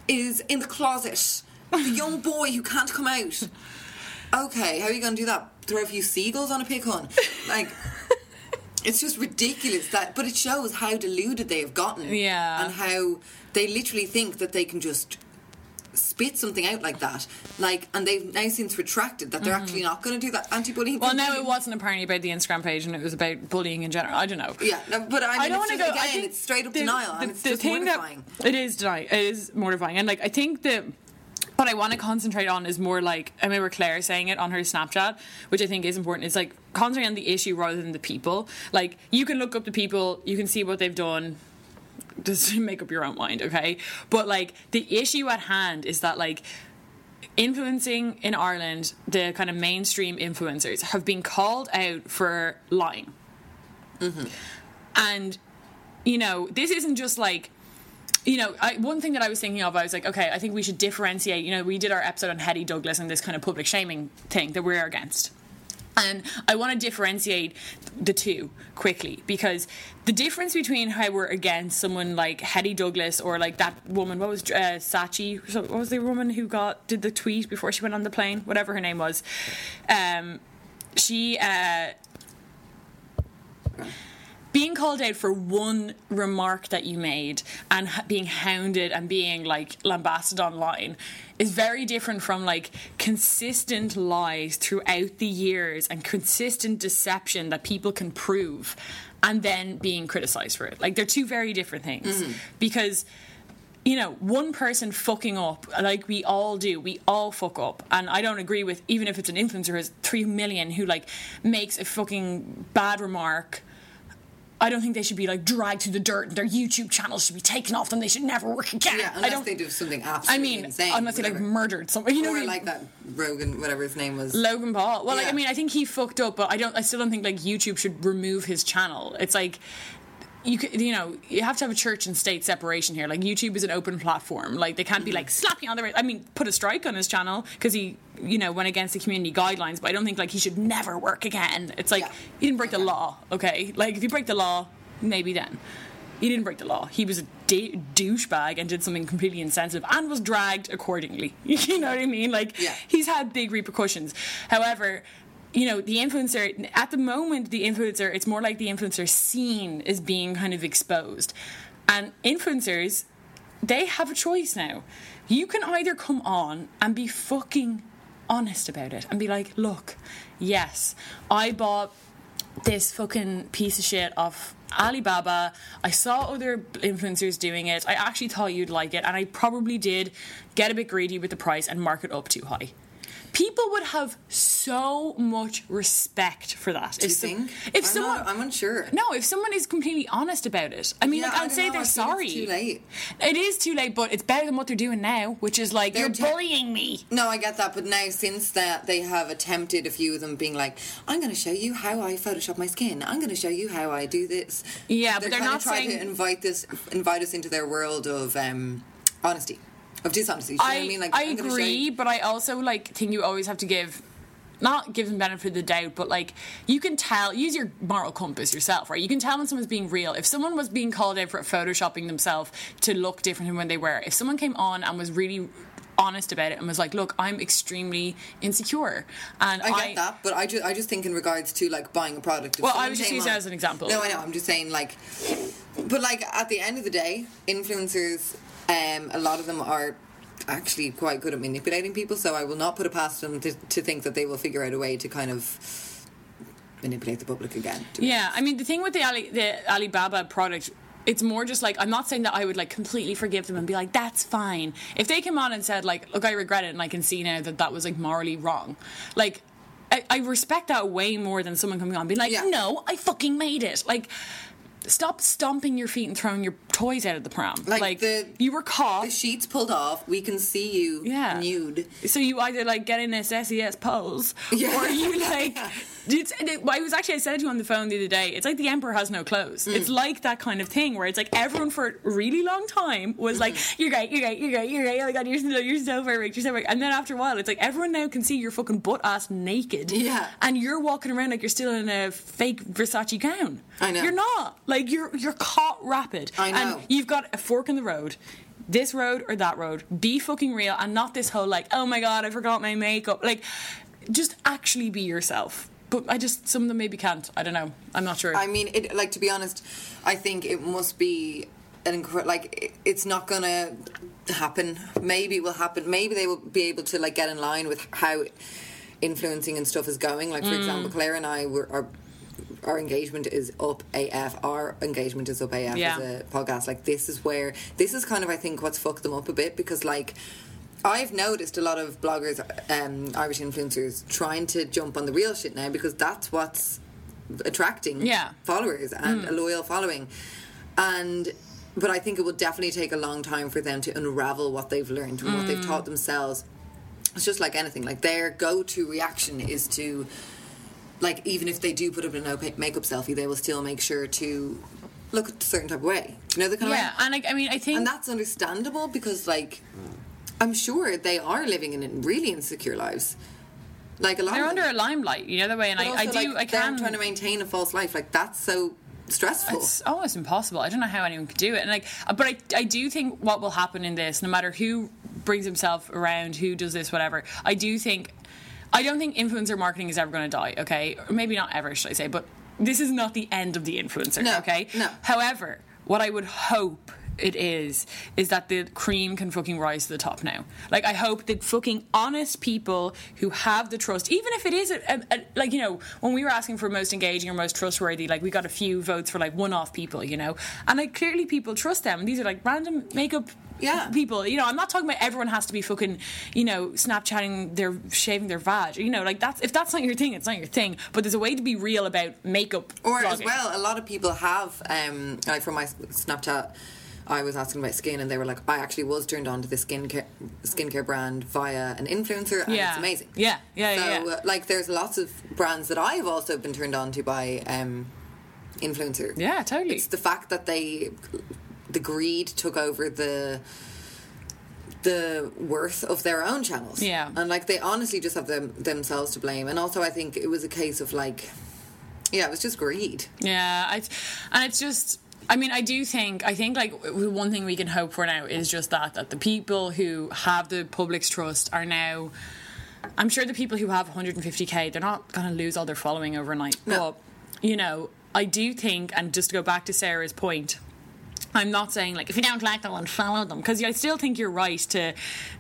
is in the closet, the (laughs) young boy who can't come out." Okay, how are you going to do that? Throw a few seagulls on a pig? Like, (laughs) it's just ridiculous that, but it shows how deluded they have gotten. Yeah. And how they literally think that they can just spit something out like that. Like, and they've now since retracted that they're actually not going to do that anti-bullying. Mm-hmm. Well, no, it wasn't apparently about the Instagram page, and it was about bullying in general. I don't know. Yeah, no, but I, mean, don't want to go. Again, I think it's straight up the- denial, the- and it's the just thing that- mortifying. it is denial. It is mortifying, and like I think that. What I want to concentrate on is more like I remember Claire saying it on her Snapchat, which I think is important. Is like concentrating on the issue rather than the people. Like you can look up the people, you can see what they've done, (laughs) just make up your own mind, okay? But like the issue at hand is that like influencing in Ireland, the kind of mainstream influencers have been called out for lying. Mm-hmm. And, you know, this isn't just like, you know, I, one thing that I was thinking of, I was like, okay, I think we should differentiate. You know, we did our episode on Hetty Douglas and this kind of public shaming thing that we're against. And I want to differentiate the two quickly because the difference between how we're against someone like Hetty Douglas or like that woman, what was uh, Sachi? What was the woman who got did the tweet before she went on the plane? Whatever her name was, um, she. Uh, being called out for one remark that you made and being hounded and being like lambasted online is very different from like consistent lies throughout the years and consistent deception that people can prove and then being criticized for it. Like they're two very different things mm-hmm. because you know, one person fucking up, like we all do, we all fuck up. And I don't agree with, even if it's an influencer has 3 million who, like, makes a fucking bad remark. I don't think they should be, like, dragged through the dirt and their YouTube channels should be taken off them. They should never work again. Yeah, I unless don't, they do something I mean, insane. unless they, like, murdered someone. You know or I mean? like that Rogan, whatever his name was. Logan Paul. Well, like, I mean, I think he fucked up, but I don't. I still don't think like YouTube should remove his channel. It's like you could, you know, you have to have a church and state separation here. Like YouTube is an open platform. Like they can't be like slapping on the. I mean, put a strike on his channel because he, you know, went against the community guidelines. But I don't think like he should never work again. It's like Yeah. he didn't break the law. Okay, like if you break the law, maybe then. He didn't break the law. He was a douchebag and did something completely insensitive and was dragged accordingly. (laughs) you know what I mean? Like Yeah. he's had big repercussions. However, you know, the influencer at the moment, the influencer, it's more like the influencer scene is being kind of exposed, and influencers, they have a choice now. You can either come on and be fucking honest about it and be like, look, yes, I bought this fucking piece of shit off Alibaba. I saw other influencers doing it. I actually thought you'd like it, and I probably did get a bit greedy with the price and mark it up too high. People would have so much respect for that. Do you if some- think? if I'm someone, not, I'm unsure. no, if someone is completely honest about it, I mean, Yeah, like, I'd say know, they're I sorry. too late. It is too late, but it's better than what they're doing now, which is like They're you're te- bullying me. No, I get that, but now since that they have attempted a few of them being like, "I'm going to show you how I Photoshop my skin. I'm going to show you how I do this." Yeah, but they're not trying saying- to invite this, invite us into their world of um, honesty, of dishonesty. Do you know I, I mean? Like, I I'm gonna show agree, but I also like think you always have to give not give them benefit of the doubt, but like you can tell, use your moral compass yourself, right? You can tell when someone's being real. If someone was being called out for photoshopping themselves to look different than when they were, if someone came on and was really honest about it and was like, "Look, I'm extremely insecure," and I get that, but I just, I just think in regards to like buying a product. Well, I was just using as an example. No, I know. I'm just saying like, but like at the end of the day, influencers, um, a lot of them are actually quite good at manipulating people. So I will not put it past them to, to think that they will figure out a way to kind of manipulate the public again. Yeah, I mean the thing with the Ali, the Alibaba product. It's more just like I'm not saying that I would like completely forgive them and be like that's fine. If they came on and said like, look, I regret it and I can see now that that was like morally wrong, like I, I respect that way more than someone coming on and being like, Yeah. no, I fucking made it. Like, stop stomping your feet and throwing your toys out of the pram. Like, the- you were caught. The sheets pulled off. We can see you Yeah. nude. So you either like get in this SES pose, Yeah. or you (laughs) like. It's, it, I was actually I said to you on the phone the other day. It's like the emperor has no clothes. Mm. It's like that kind of thing where it's like everyone for a really long time was like, Mm-hmm. "You're great, you're great, you're great, you're great. Oh my god, you're so, you're so perfect, you're so perfect." And then after a while, it's like everyone now can see your fucking butt ass naked. Yeah. And you're walking around like you're still in a fake Versace gown. I know. You're not. Like you're you're caught rapid. I know. And you've got a fork in the road. This road or that road. Be fucking real and not this whole like, oh my god, I forgot my makeup. Like, just actually be yourself. But I just some of them maybe can't. I don't know. I'm not sure. I mean, it, like to be honest, I think it must be an incre- like it, it's not gonna happen. Maybe it will happen. Maybe they will be able to like get in line with how influencing and stuff is going. Like for Mm. example, Claire and I were our our engagement is up AF. Our engagement is up AF Yeah. as a podcast. Like this is where this is kind of I think what's fucked them up a bit because like. I've noticed a lot of bloggers, um, Irish influencers, trying to jump on the real shit now because that's what's attracting Yeah. followers and a loyal following. And but I think it will definitely take a long time for them to unravel what they've learned and what they've taught themselves. It's just like anything. Like their go-to reaction is to, like, even if they do put up a no makeup selfie, they will still make sure to look a certain type of way. You know the kind yeah, of way. and like I mean, I think And that's understandable because, like, I'm sure they are living in really insecure lives. Like a lot. they're under a limelight. You know the way, and I, also, I do. like, I can trying to maintain a false life. Like that's so stressful. It's almost impossible. I don't know how anyone could do it. And like, uh, but I, I do think what will happen in this, no matter who brings himself around, who does this, whatever. I do think, I don't think influencer marketing is ever going to die. Okay, or maybe not ever, should I say? But this is not the end of the influencer. No, okay. no. However, what I would hope it is is that the cream can fucking rise to the top now. Like I hope that fucking honest people who have the trust, even if it is a, a, a- like you know when we were asking for most engaging or most trustworthy, like we got a few votes for like one-off people, you know, and like clearly people trust them. These are like random makeup. Yeah. people. You know, I'm not talking about everyone has to be fucking, you know, Snapchatting their shaving their vag. You know, like that's if that's not your thing, it's not your thing. But there's a way to be real about makeup. Or as well, a lot of people have, um, like from my Snapchat, I was asking about skin, and they were like, I actually was turned on to the skincare skincare brand via an influencer, and Yeah. it's amazing. Yeah, yeah, so, yeah, yeah. Uh, like, there's lots of brands that I've also been turned on to by um, influencer. Yeah, totally. It's the fact that they, the greed took over the. The worth of their own channels, Yeah. and like they honestly just have them themselves to blame. And also, I think it was a case of like, yeah, it was just greed. Yeah, I, and it's just. I mean, I do think. I think like one thing we can hope for now is just that that the people who have the public's trust are now. I'm sure the people who have 150k, they're not going to lose all their following overnight. No. But you know, I do think, and just to go back to Sarah's point. I'm not saying like if you don't like them, unfollow them because I still think you're right to,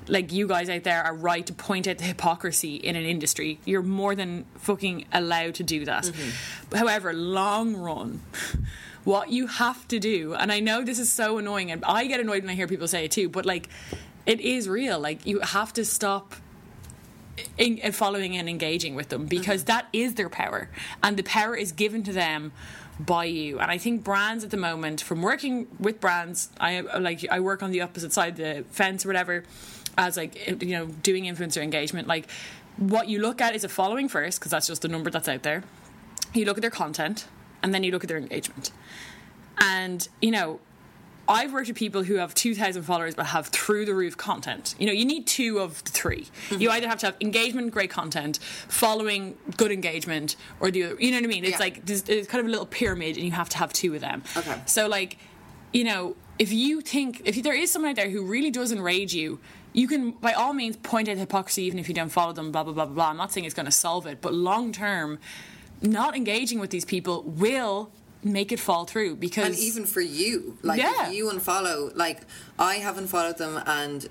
like you guys out there are right to point out the hypocrisy in an industry. You're more than fucking allowed to do that. Mm-hmm. However, long run, what you have to do, and I know this is so annoying, and I get annoyed when I hear people say it too, but like it is real. Like you have to stop in, in following and engaging with them because mm-hmm. that is their power and the power is given to them by you. And i think brands at the moment from working with brands i like i work on the opposite side of the fence or whatever as like you know doing influencer engagement. Like what you look at is a following first because that's just the number that's out there. You look at their content and then you look at their engagement and you know I've worked with people who have 2,000 followers but have through the roof content. You know, you need two of the 3 Mm-hmm. You either have to have engagement, great content, following, good engagement, or the other. You know what I mean? It's Yeah. like there's, it's kind of a little pyramid, and you have to have two of them. Okay. So, like, you know, if you think if there is someone out there who really does enrage you. You can, by all means, point out hypocrisy even if you don't follow them. Blah blah blah blah blah. I'm not saying it's going to solve it, but long term, not engaging with these people will make it fall through because and even for you like Yeah. if you unfollow like i haven't followed them and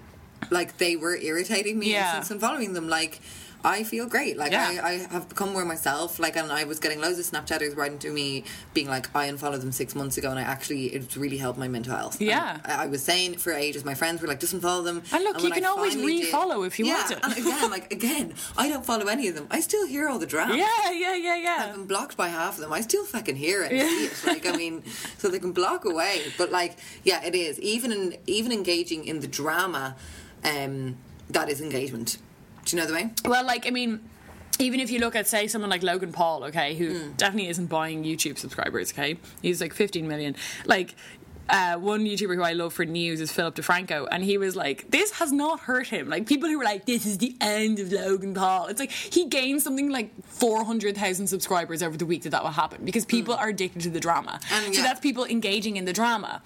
like they were irritating me Yeah. since unfollowing them like I feel great. Like Yeah. I, I have become more myself. Like and I was getting loads of Snapchatters writing to me, being like, I unfollowed them six months ago, and I actually it's really helped my mental health. Yeah. I, I was saying for ages. My friends were like, just unfollow them. And look, you can I always re-follow if you yeah, want to. And again, like again, I don't follow any of them. I still hear all the drama. yeah, yeah, yeah, yeah. I've been blocked by half of them. I still fucking hear it. and see it. Like I (laughs) mean, so they can block away. But like, yeah, it is. Even in, even engaging in the drama, um, that is engagement. Do you know the way? Well, like I mean, even if you look at say someone like Logan Paul, okay, who Hmm. definitely isn't buying YouTube subscribers, okay, he's like 15 million, like. Uh, one YouTuber who I love for news is Philip DeFranco, and he was like, "This has not hurt him." Like people who were like, "This is the end of Logan Paul." It's like he gained something like four hundred thousand subscribers over the week that that will happen because people are addicted to the drama. Hmm. And so that's people engaging in the drama.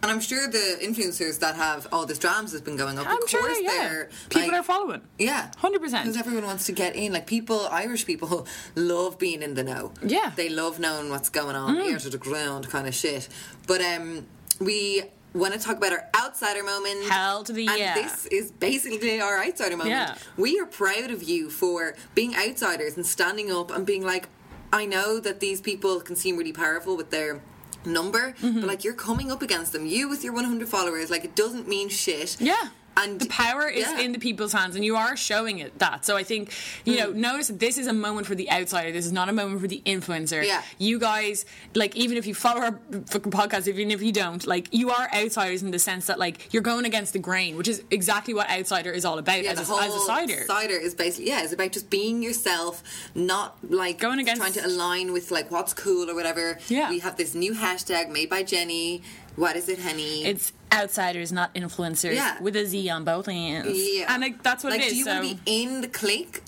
And I'm sure the influencers that have all this drama has been going up. I'm of sure, course, yeah, they're people like, are following. Yeah, 100%. Because everyone wants to get in. Like people, Irish people (laughs) love being in the know. Yeah. Mm. they love knowing what's going on, ear to the ground, kind of shit. But um, we want to talk about our outsider moment. Hell to the and yeah. This is basically our outsider moment. Yeah. We are proud of you for being outsiders and standing up and being like, I know that these people can seem really powerful with their number, Mm-hmm. but like you're coming up against them. You with your 100 followers, like it doesn't mean shit. Yeah. And the power is yeah. in the people's hands, and you are showing it that. So I think you Hmm. know, notice that this is a moment for the outsider. This is not a moment for the influencer. Yeah. you guys, like, even if you follow our fucking podcast, even if you don't, like, you are outsiders in the sense that like you're going against the grain, which is exactly what outsider is all about Yeah, as, the a, as a cider. cider is basically yeah, it's about just being yourself, not like Going against- trying to align with like what's cool or whatever. Yeah. we have this new hashtag made by Jenny. What is it, honey? It's outsiders, not influencers, Yeah. with a Z on both ends. yeah, and like that's what like, it is. Do you so. want to be in the clique?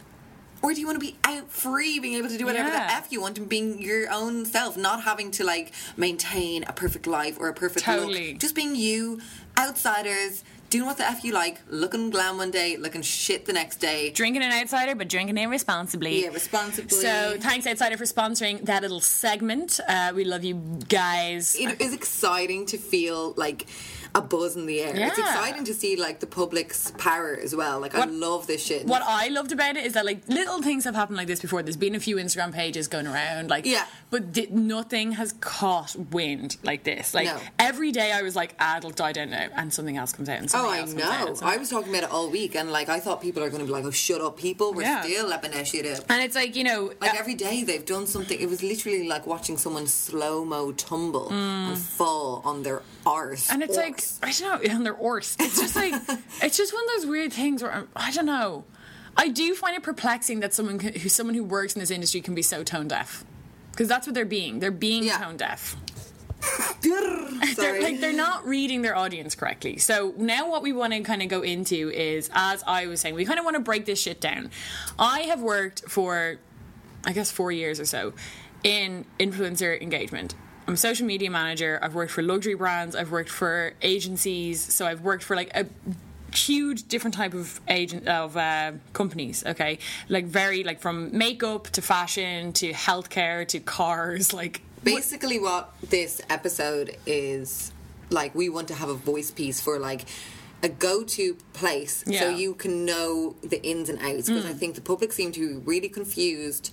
Or do you want to be out free, being able to do whatever Yeah. the f you want and being your own self, not having to like maintain a perfect life or a perfect Totally. look, just being you, outsiders, doing what the f you like, looking glam one day, looking shit the next day. Drinking an outsider, but drinking it responsibly. Yeah, responsibly. So thanks, Outsider, for sponsoring that little segment. Uh, we love you guys. it is exciting to feel like a buzz in the air. It's exciting to see like the public's power as well. Like I love this shit. What I loved about it is that like little things have happened like this before. There's been a few Instagram pages going around, like Yeah. but di- nothing has caught wind like this. Like No. every day, I was like, "Ah, it'll die down now," and something else comes out. And Oh, something I else out, know. I was talking about it all week, and like I thought people are going to be like, "Oh, shut up, people." We're Yeah. still that shit up. and it's like you know, Like uh, every day they've done something. It was literally like watching someone slow mo tumble and fall on their arse. Mm. and it's like Orse. I don't know, (laughs) And they're arse. It's just like (laughs) it's just one of those weird things where I'm, I don't know. I do find it perplexing that someone who someone who works in this industry can be so tone deaf. Because that's what they're being. They're being Yeah. tone deaf. (laughs) They're, like they're not reading their audience correctly. So now what we want to kind of go into is, as I was saying, we kind of want to break this shit down. I have worked for, I guess, four years or so in influencer engagement. I'm a social media manager. I've worked for luxury brands. I've worked for agencies. So I've worked for like a huge different type of agent of uh, companies okay like very like from makeup to fashion to healthcare to cars like basically what this episode is like we want to have a voice piece for like a go-to place so you can know the ins and outs because Mm. i think the public seem to be really confused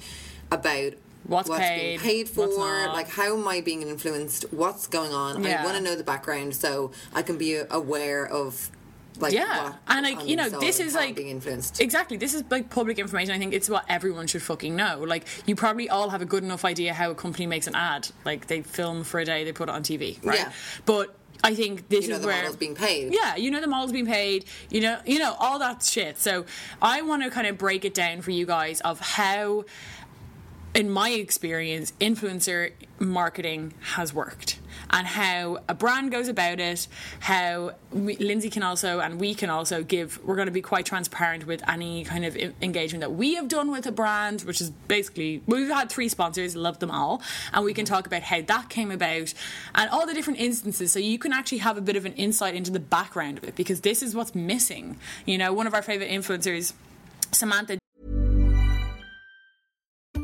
about What's being paid, paid for what's like how am i being influenced what's going on Yeah. i want to know the background so i can be aware of like Yeah, and like you know, this is like being influenced Exactly, this is like public information. I think it's what everyone should fucking know. Like, you probably all have a good enough idea how a company makes an ad. Like, they film for a day, they put it on TV, right? Yeah. But I think this you know is the where model's being paid yeah, you know the model's being paid, you know, you know all that shit. So I want to kind of break it down for you guys of how, in my experience, influencer marketing has worked, and how a brand goes about it, how we, Lindsay can also and we can also give. We're going to be quite transparent with any kind of engagement that we have done with a brand, which is basically we've had three sponsors, love them all, and we can talk about how that came about and all the different instances, so you can actually have a bit of an insight into the background of it because this is what's missing. You know, one of our favorite influencers. Samantha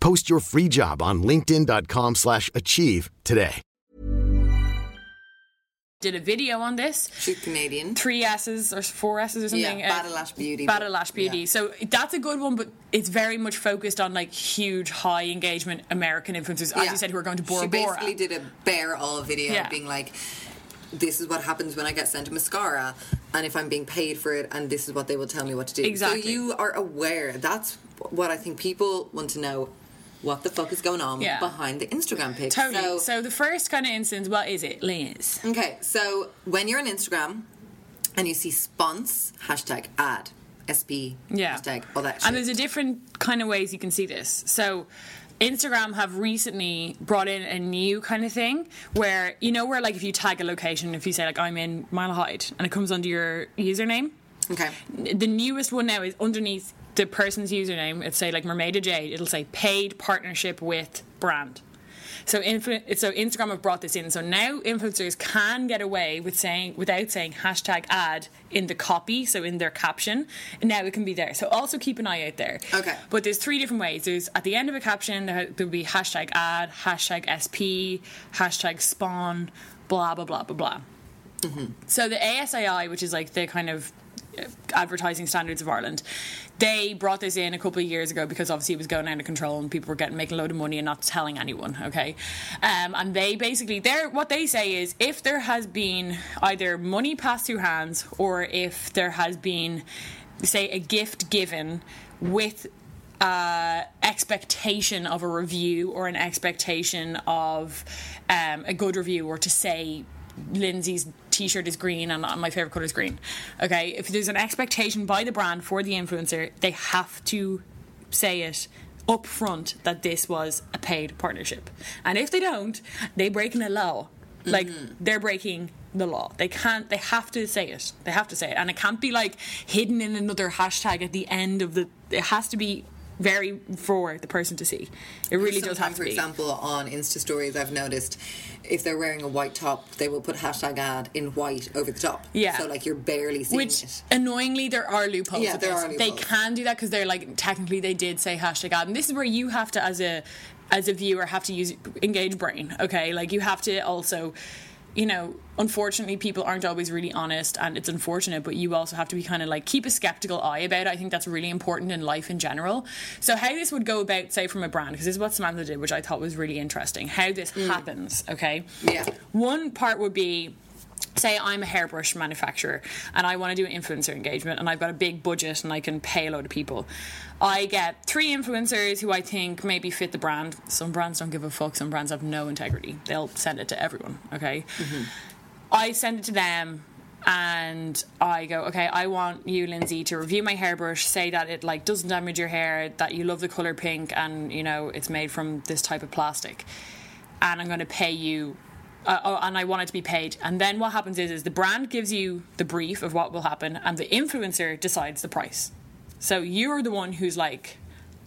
Post your free job on linkedin.com/achieve slash achieve today. did a video on this. She's Canadian. Three S's or four S's or something. Uh, yeah, Badalash Beauty. Badalash Beauty. Yeah. So that's a good one, but it's very much focused on like huge, high engagement American influencers, as Yeah. you said, who are going to Bora She Bora. basically did a bare all video Yeah. being like, this is what happens when I get sent a mascara, and if I'm being paid for it, and this is what they will tell me what to do. Exactly. So you are aware. That's what I think people want to know. What the fuck is going on Yeah. behind the Instagram pics? Totally. So, So, the first kind of instance, what is it, Liz? okay, so when you're on Instagram and you see spons hashtag ad sp Yeah. hashtag all that shit. And there's a different kind of ways you can see this. So Instagram have recently brought in a new kind of thing where you know where like if you tag a location, if you say like I'm in Mile High and it comes under your username. okay. The newest one now is underneath the person's username. It'll say like Mermaida Jade. It'll say paid partnership with brand. So, influ- so Instagram have brought this in. So now influencers can get away with saying without saying hashtag ad in the copy, so in their caption. And now it can be there. So also keep an eye out there. Okay. But there's three different ways. There's at the end of a caption there- there'll be hashtag ad, hashtag SP, hashtag spawn, blah blah blah blah blah. Mm-hmm. So the ASAI, which is like the kind of advertising standards of Ireland, they brought this in a couple of years ago because obviously it was going out of control and people were getting making a load of money and not telling anyone. Okay, um, and they basically they're what they say is if there has been either money passed through hands or if there has been say a gift given with uh, expectation of a review or an expectation of um, a good review or to say Lindsay's t-shirt is green and my favorite color is green. Okay, if there's an expectation by the brand for the influencer, they have to say it up front that this was a paid partnership. And if they don't, they're breaking the law. Like mm-hmm. they're breaking the law. They can't. They have to say it. They have to say it, and it can't be like hidden in another hashtag at the end of the. It has to be very for the person to see. It really does have to for be. example, on Insta stories, I've noticed if they're wearing a white top, they will put hashtag ad in white over the top. Yeah. So like you're barely seeing Which it. annoyingly there are loopholes. Yeah, there this. are They can do that because they're like technically they did say hashtag ad, and this is where you have to as a as a viewer have to use engage brain. Okay, like you have to also. You know, unfortunately, people aren't always really honest, and it's unfortunate. But you also have to be kind of like keep a skeptical eye about it. I think that's really important in life in general. So, how this would go about, say, from a brand, because this is what Samantha did, which I thought was really interesting. How this mm. happens, okay? Yeah. One part would be say I'm a hairbrush manufacturer and I want to do an influencer engagement and I've got a big budget and I can pay a load of people. I get three influencers who I think maybe fit the brand. Some brands don't give a fuck, some brands have no integrity. They'll send it to everyone, okay? Mm-hmm. I send it to them and I go, okay, I want you, Lindsay, to review my hairbrush, say that it like doesn't damage your hair, that you love the color pink, and you know it's made from this type of plastic, and I'm going to pay you. Uh, oh, and I want it to be paid. And then what happens is, is the brand gives you the brief of what will happen, and the influencer decides the price. So you're the one who's like,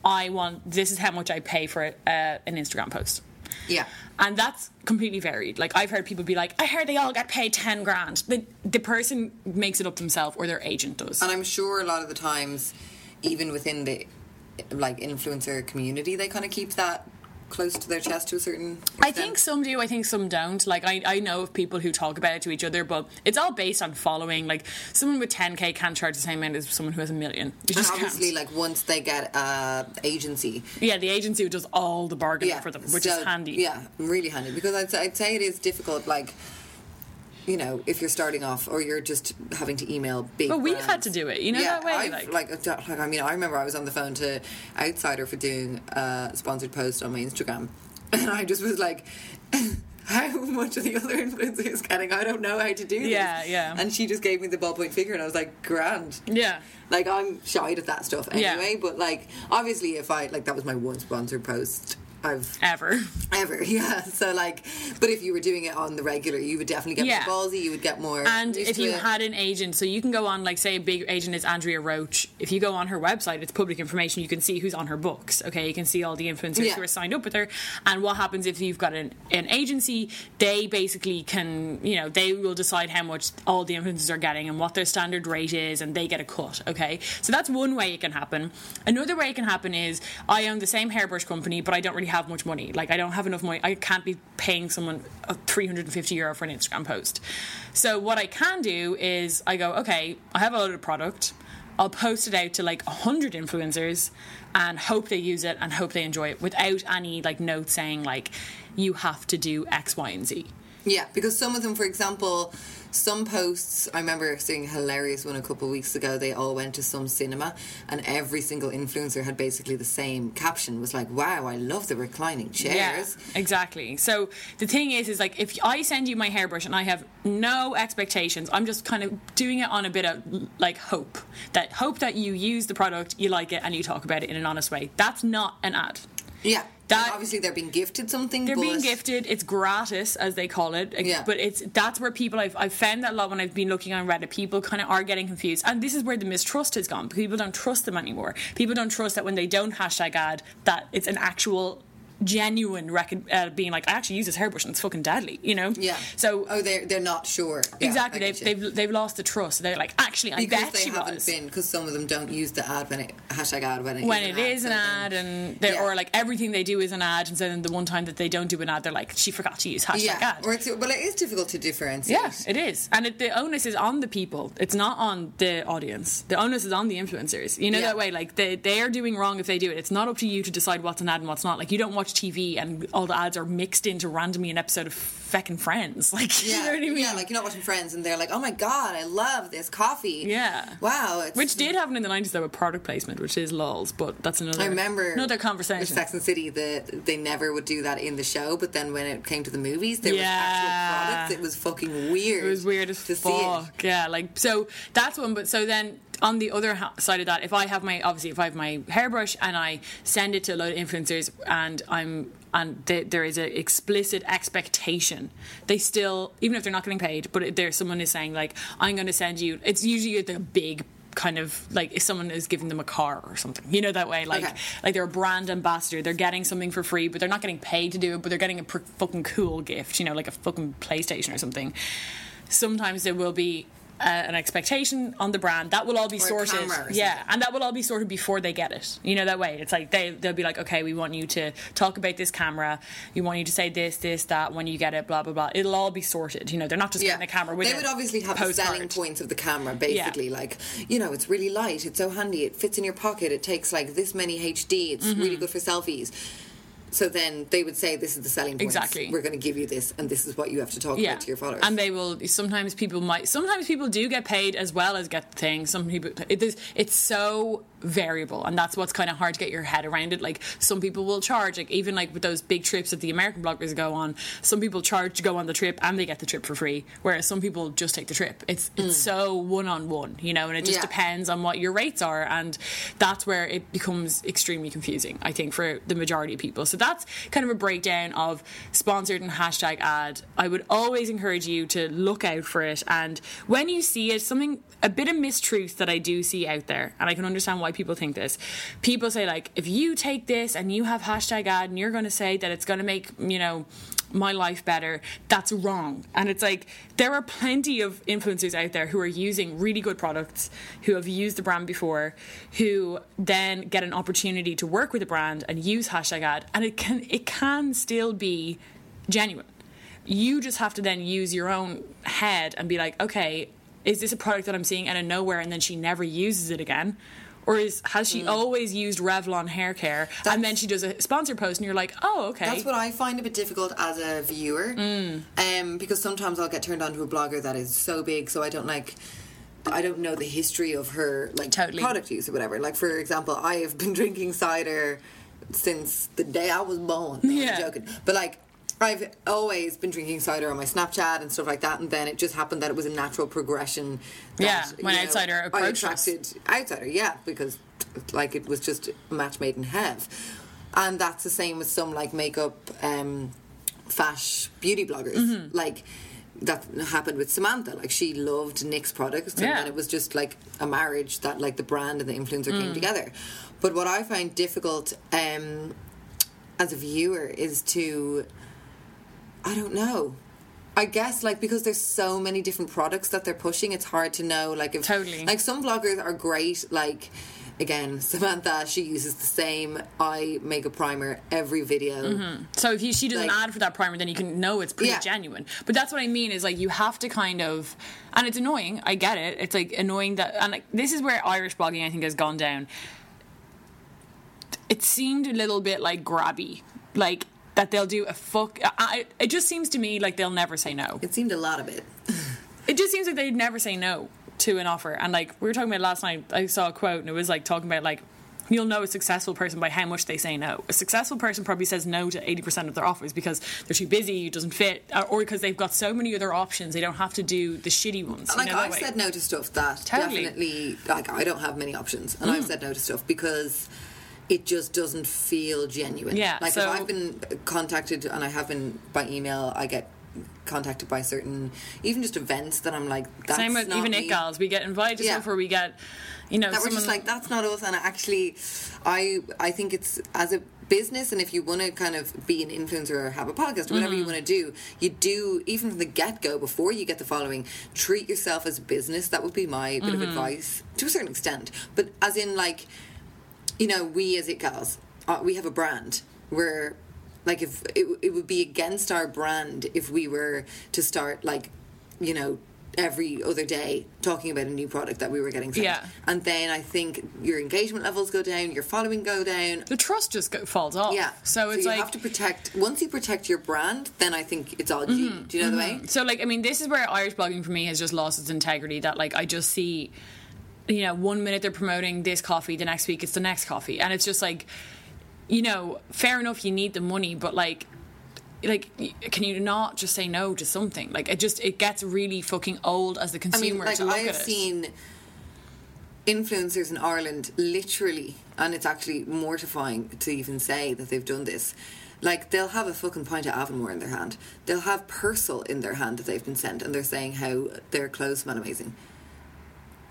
I want this is how much I pay for uh, an Instagram post. Yeah. And that's completely varied. Like I've heard people be like, I heard they all get paid ten grand. The the person makes it up themselves or their agent does. And I'm sure a lot of the times, even within the like influencer community, they kind of keep that close to their chest to a certain. Extent. I think some do. I think some don't. Like I, I know of people who talk about it to each other, but it's all based on following. Like someone with 10k can't charge the same amount as someone who has a million. You And just obviously, can't. like once they get uh, agency, yeah, the agency who does all the bargaining yeah, for them, which so- is handy. Yeah, really handy because I'd, I'd say it is difficult. Like, you know, if you're starting off or you're just having to email big. But we've brands. had to do it, you know, yeah, that way, like- like, like, I mean, I remember I was on the phone to Outsider for doing a sponsored post on my Instagram, (laughs) and I just was like. (laughs) How much are the other influencers getting? I don't know how to do this. Yeah, yeah. And she just gave me the ballpoint figure, and I was like, "Grand." Yeah. Like I'm shy at that stuff Yeah. anyway, but like obviously if I like that was my one sponsored post I've Ever. ever, (laughs) yeah. So like, but if you were doing it on the regular, you would definitely get Yeah. more ballsy. You would get more. And if you it. had an agent, so you can go on, like, say, a big agent is Andrea Roche. If you go on her website, it's public information. You can see who's on her books. Okay, you can see all the influencers Yeah. who are signed up with her. And what happens if you've got an, an agency? They basically can, you know, they will decide how much all the influencers are getting and what their standard rate is, and they get a cut. Okay, so that's one way it can happen. Another way it can happen is I own the same hairbrush company, but I don't really have much money. Like I don't have enough money. I can't be paying someone uh, 350 euro for an Instagram post. So what I can do is I go, okay, I have a load of product. I'll post it out to like 100 influencers and hope they use it and hope they enjoy it without any like note saying like you have to do X, Y, and Z. Yeah, because some of them, for example, some posts, I remember seeing a hilarious one a couple of weeks ago. They all went to some cinema, and every single influencer had basically the same caption. Was like, "Wow, I love the reclining chairs." Yeah, exactly. So the thing is, is like if I send you my hairbrush and I have no expectations, I'm just kind of doing it on a bit of like hope that hope that you use the product, you like it, and you talk about it in an honest way. That's not an ad. Yeah, That- obviously they're being gifted something. They're being gifted. It's gratis, as they call it. Yeah. But it's that's where people I've, I've found that a lot when I've been looking on Reddit. People kind of are getting confused, and this is where the mistrust has gone. People don't trust them anymore. People don't trust that when they don't hashtag ad, that it's an actual genuine record uh, being like I actually use this hairbrush and it's fucking deadly. You know. Yeah. So oh, they're they're not sure. Yeah, exactly, they've, they've they've lost the trust. They're like actually I because bet they she haven't was. been because some of them don't use the ad when it hashtag ad when it when is it is an so ad then- and they're Yeah. or like everything they do is an ad and so then the one time that they don't do an ad they're like she forgot to use hashtag yeah, ad or it's well, it is difficult to differentiate. Yeah, it is, and it, the onus is on the people. It's not on the audience. The onus is on the influencers. You know Yeah. that way. Like they they are doing wrong if they do it. It's not up to you to decide what's an ad and what's not. Like you don't watch TV and all the ads are mixed into randomly an episode of feckin' Friends. (laughs) Like Yeah, you know what I mean? yeah, like you're not watching Friends, and they're like, "Oh my god, I love this coffee." Yeah. wow, it's, Which did happen in the nineties though with product placement, which is lols, but that's another. I remember another with conversation. Sex and City that they never would do that in the show, but then when it came to the movies, there Yeah. was actual products. It was fucking weird. It was weird as to see it. fuck. Yeah, like so that's one. But so then on the other side of that, if I have my obviously if I have my hairbrush and I send it to a lot of influencers and I'm and th- there is an explicit expectation, they still even if they're not getting paid, but if there's someone is saying like I'm going to send you. It's usually the big kind of like if someone is giving them a car or something you know that way like Okay. like they're a brand ambassador they're getting something for free but they're not getting paid to do it but they're getting a pr- fucking cool gift you know like a fucking playstation or something sometimes there will be uh, an expectation on the brand that will all be Or sorted. yeah and that will all be sorted before they get it. You know that way. It's like they, they'll be like okay we want you to talk about this camera. We want you to say this this that when you get it blah blah blah. It'll all be sorted. You know they're not just Yeah, getting a camera with they would obviously have the postcard. selling points of the camera, basically. Like, you know, it's really light, it's so handy, it fits in your pocket, it takes like this many HD, it's Mm-hmm. really good for selfies. So then they would say, "This is the selling point. Exactly. We're going to give you this, and this is what you have to talk about to your followers." And they will. Sometimes people might. Sometimes people do get paid as well as get things. Some people. It is. It's so variable, and that's what's kind of hard to get your head around it. Like some people will charge. Like even like with those big trips that the American bloggers go on, some people charge to go on the trip and they get the trip for free, whereas some people just take the trip. It's it's so one on one, you know, and it just Mm. Yeah. depends on what your rates are, and that's where it becomes extremely confusing. I think for the majority of people. So that's kind of a breakdown of sponsored and hashtag ad. I would always encourage you to look out for it, and when you see it, something a bit of mistruth that I do see out there, and I can understand why why people think this. People say like, if you take this and you have hashtag ad and you're going to say that it's going to make you know my life better, that's wrong. And it's like there are plenty of influencers out there who are using really good products, who have used the brand before, who then get an opportunity to work with the brand and use hashtag ad, and it can it can still be genuine. You just have to then use your own head and be like, okay, is this a product that I'm seeing out of nowhere and then she never uses it again? Or is has Mm. she always used Revlon hair care and then she does a sponsor post and you're like, oh okay. That's what I find a bit difficult as a viewer, Mm. um, because sometimes I'll get turned on to a blogger that is so big, so I don't like. I don't know the history of her like Totally. product use or whatever. Like for example, I have been (laughs) drinking cider since the day I was born. No, Yeah. I'm joking, but like. I've always been drinking cider on my Snapchat and stuff like that, and then it just happened that it was a natural progression. That, Yeah, when you know, Outsider I approached us. attracted outsider, yeah, because like it was just a match made in heaven, and that's the same with some like makeup, um, fash beauty bloggers. Mm-hmm. Like that happened with Samantha. Like she loved NYX products, and Yeah. then it was just like a marriage that like the brand and the influencer Mm. came together. But what I find difficult um, as a viewer is to I don't know. I guess like because there's so many different products that they're pushing, it's hard to know. Like if Totally. like some bloggers are great. Like again, (laughs) Samantha, she uses the same eye makeup primer every video. Mm-hmm. So if you, she does an Like- ad for that primer, then you can know it's pretty Yeah. genuine. But that's what I mean is like you have to kind of, and it's annoying. I get it. It's like annoying that, and like this is where Irish blogging I think has gone down. It seemed a little bit like grabby, like that they'll do a fuck. I, it just seems to me like they'll never say no. It seemed a lot of it. (laughs) It just seems like they'd never say no to an offer. And like we were talking about last night, I saw a quote and it was like talking about like you'll know a successful person by how much they say no. A successful person probably says no to 80% of their offers because they're too busy, it doesn't fit, or- because they've got so many other options, they don't have to do the shitty ones. you like know, I've said no to stuff that Totally. definitely like I don't have many options, and Mm. I've said no to stuff because it just doesn't feel genuine. Yeah, like so- if I've been contacted and I have been by email, I get contacted by certain even just events that I'm like that's Same with not even me. it gals. We get invited to Yeah. stuff where we get, you know, that we're just like that's not us and actually I I think it's as a business and if you want to kind of be an influencer or have a podcast or whatever Mm-hmm. you want to do you do even from the get-go before you get the following treat yourself as a business that would be my bit Mm-hmm. of advice to a certain extent but as in like you know we as it gals uh, we have a brand we're like if it, it would be against our brand if we were to start like you know every other day talking about a new product that we were getting sent. Yeah. and then i think your engagement levels go down your following go down the trust just go, falls off. yeah So it's you like have to protect once you protect your brand then i think it's all G. do you know the way So like I mean this is where Irish blogging for me has just lost its integrity that like I just see you know one minute they're promoting this coffee the next week it's the next coffee and it's just like you know fair enough you need the money but like like can you not just say no to something like it just it gets really fucking old as the I mean, consumer like to look I at have it seen influencers in Ireland literally, and it's actually mortifying to even say that they've done this. Like they'll have a fucking pint of Avonmore in their hand. They'll have Persil in their hand that they've been sent, and they're saying how their clothes smell amazing.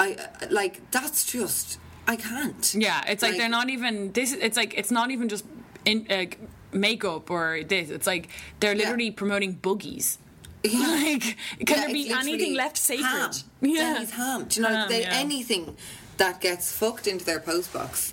I like that's just I can't. Yeah, it's like, they're not even this. It's like it's not even just in uh, makeup or this. It's like they're literally promoting boogies. (laughs) Like, can Yeah, there be anything left sacred? Ham. (laughs) Yeah, Denny's ham. Do you know Ham, they, yeah. anything that gets fucked into their post box?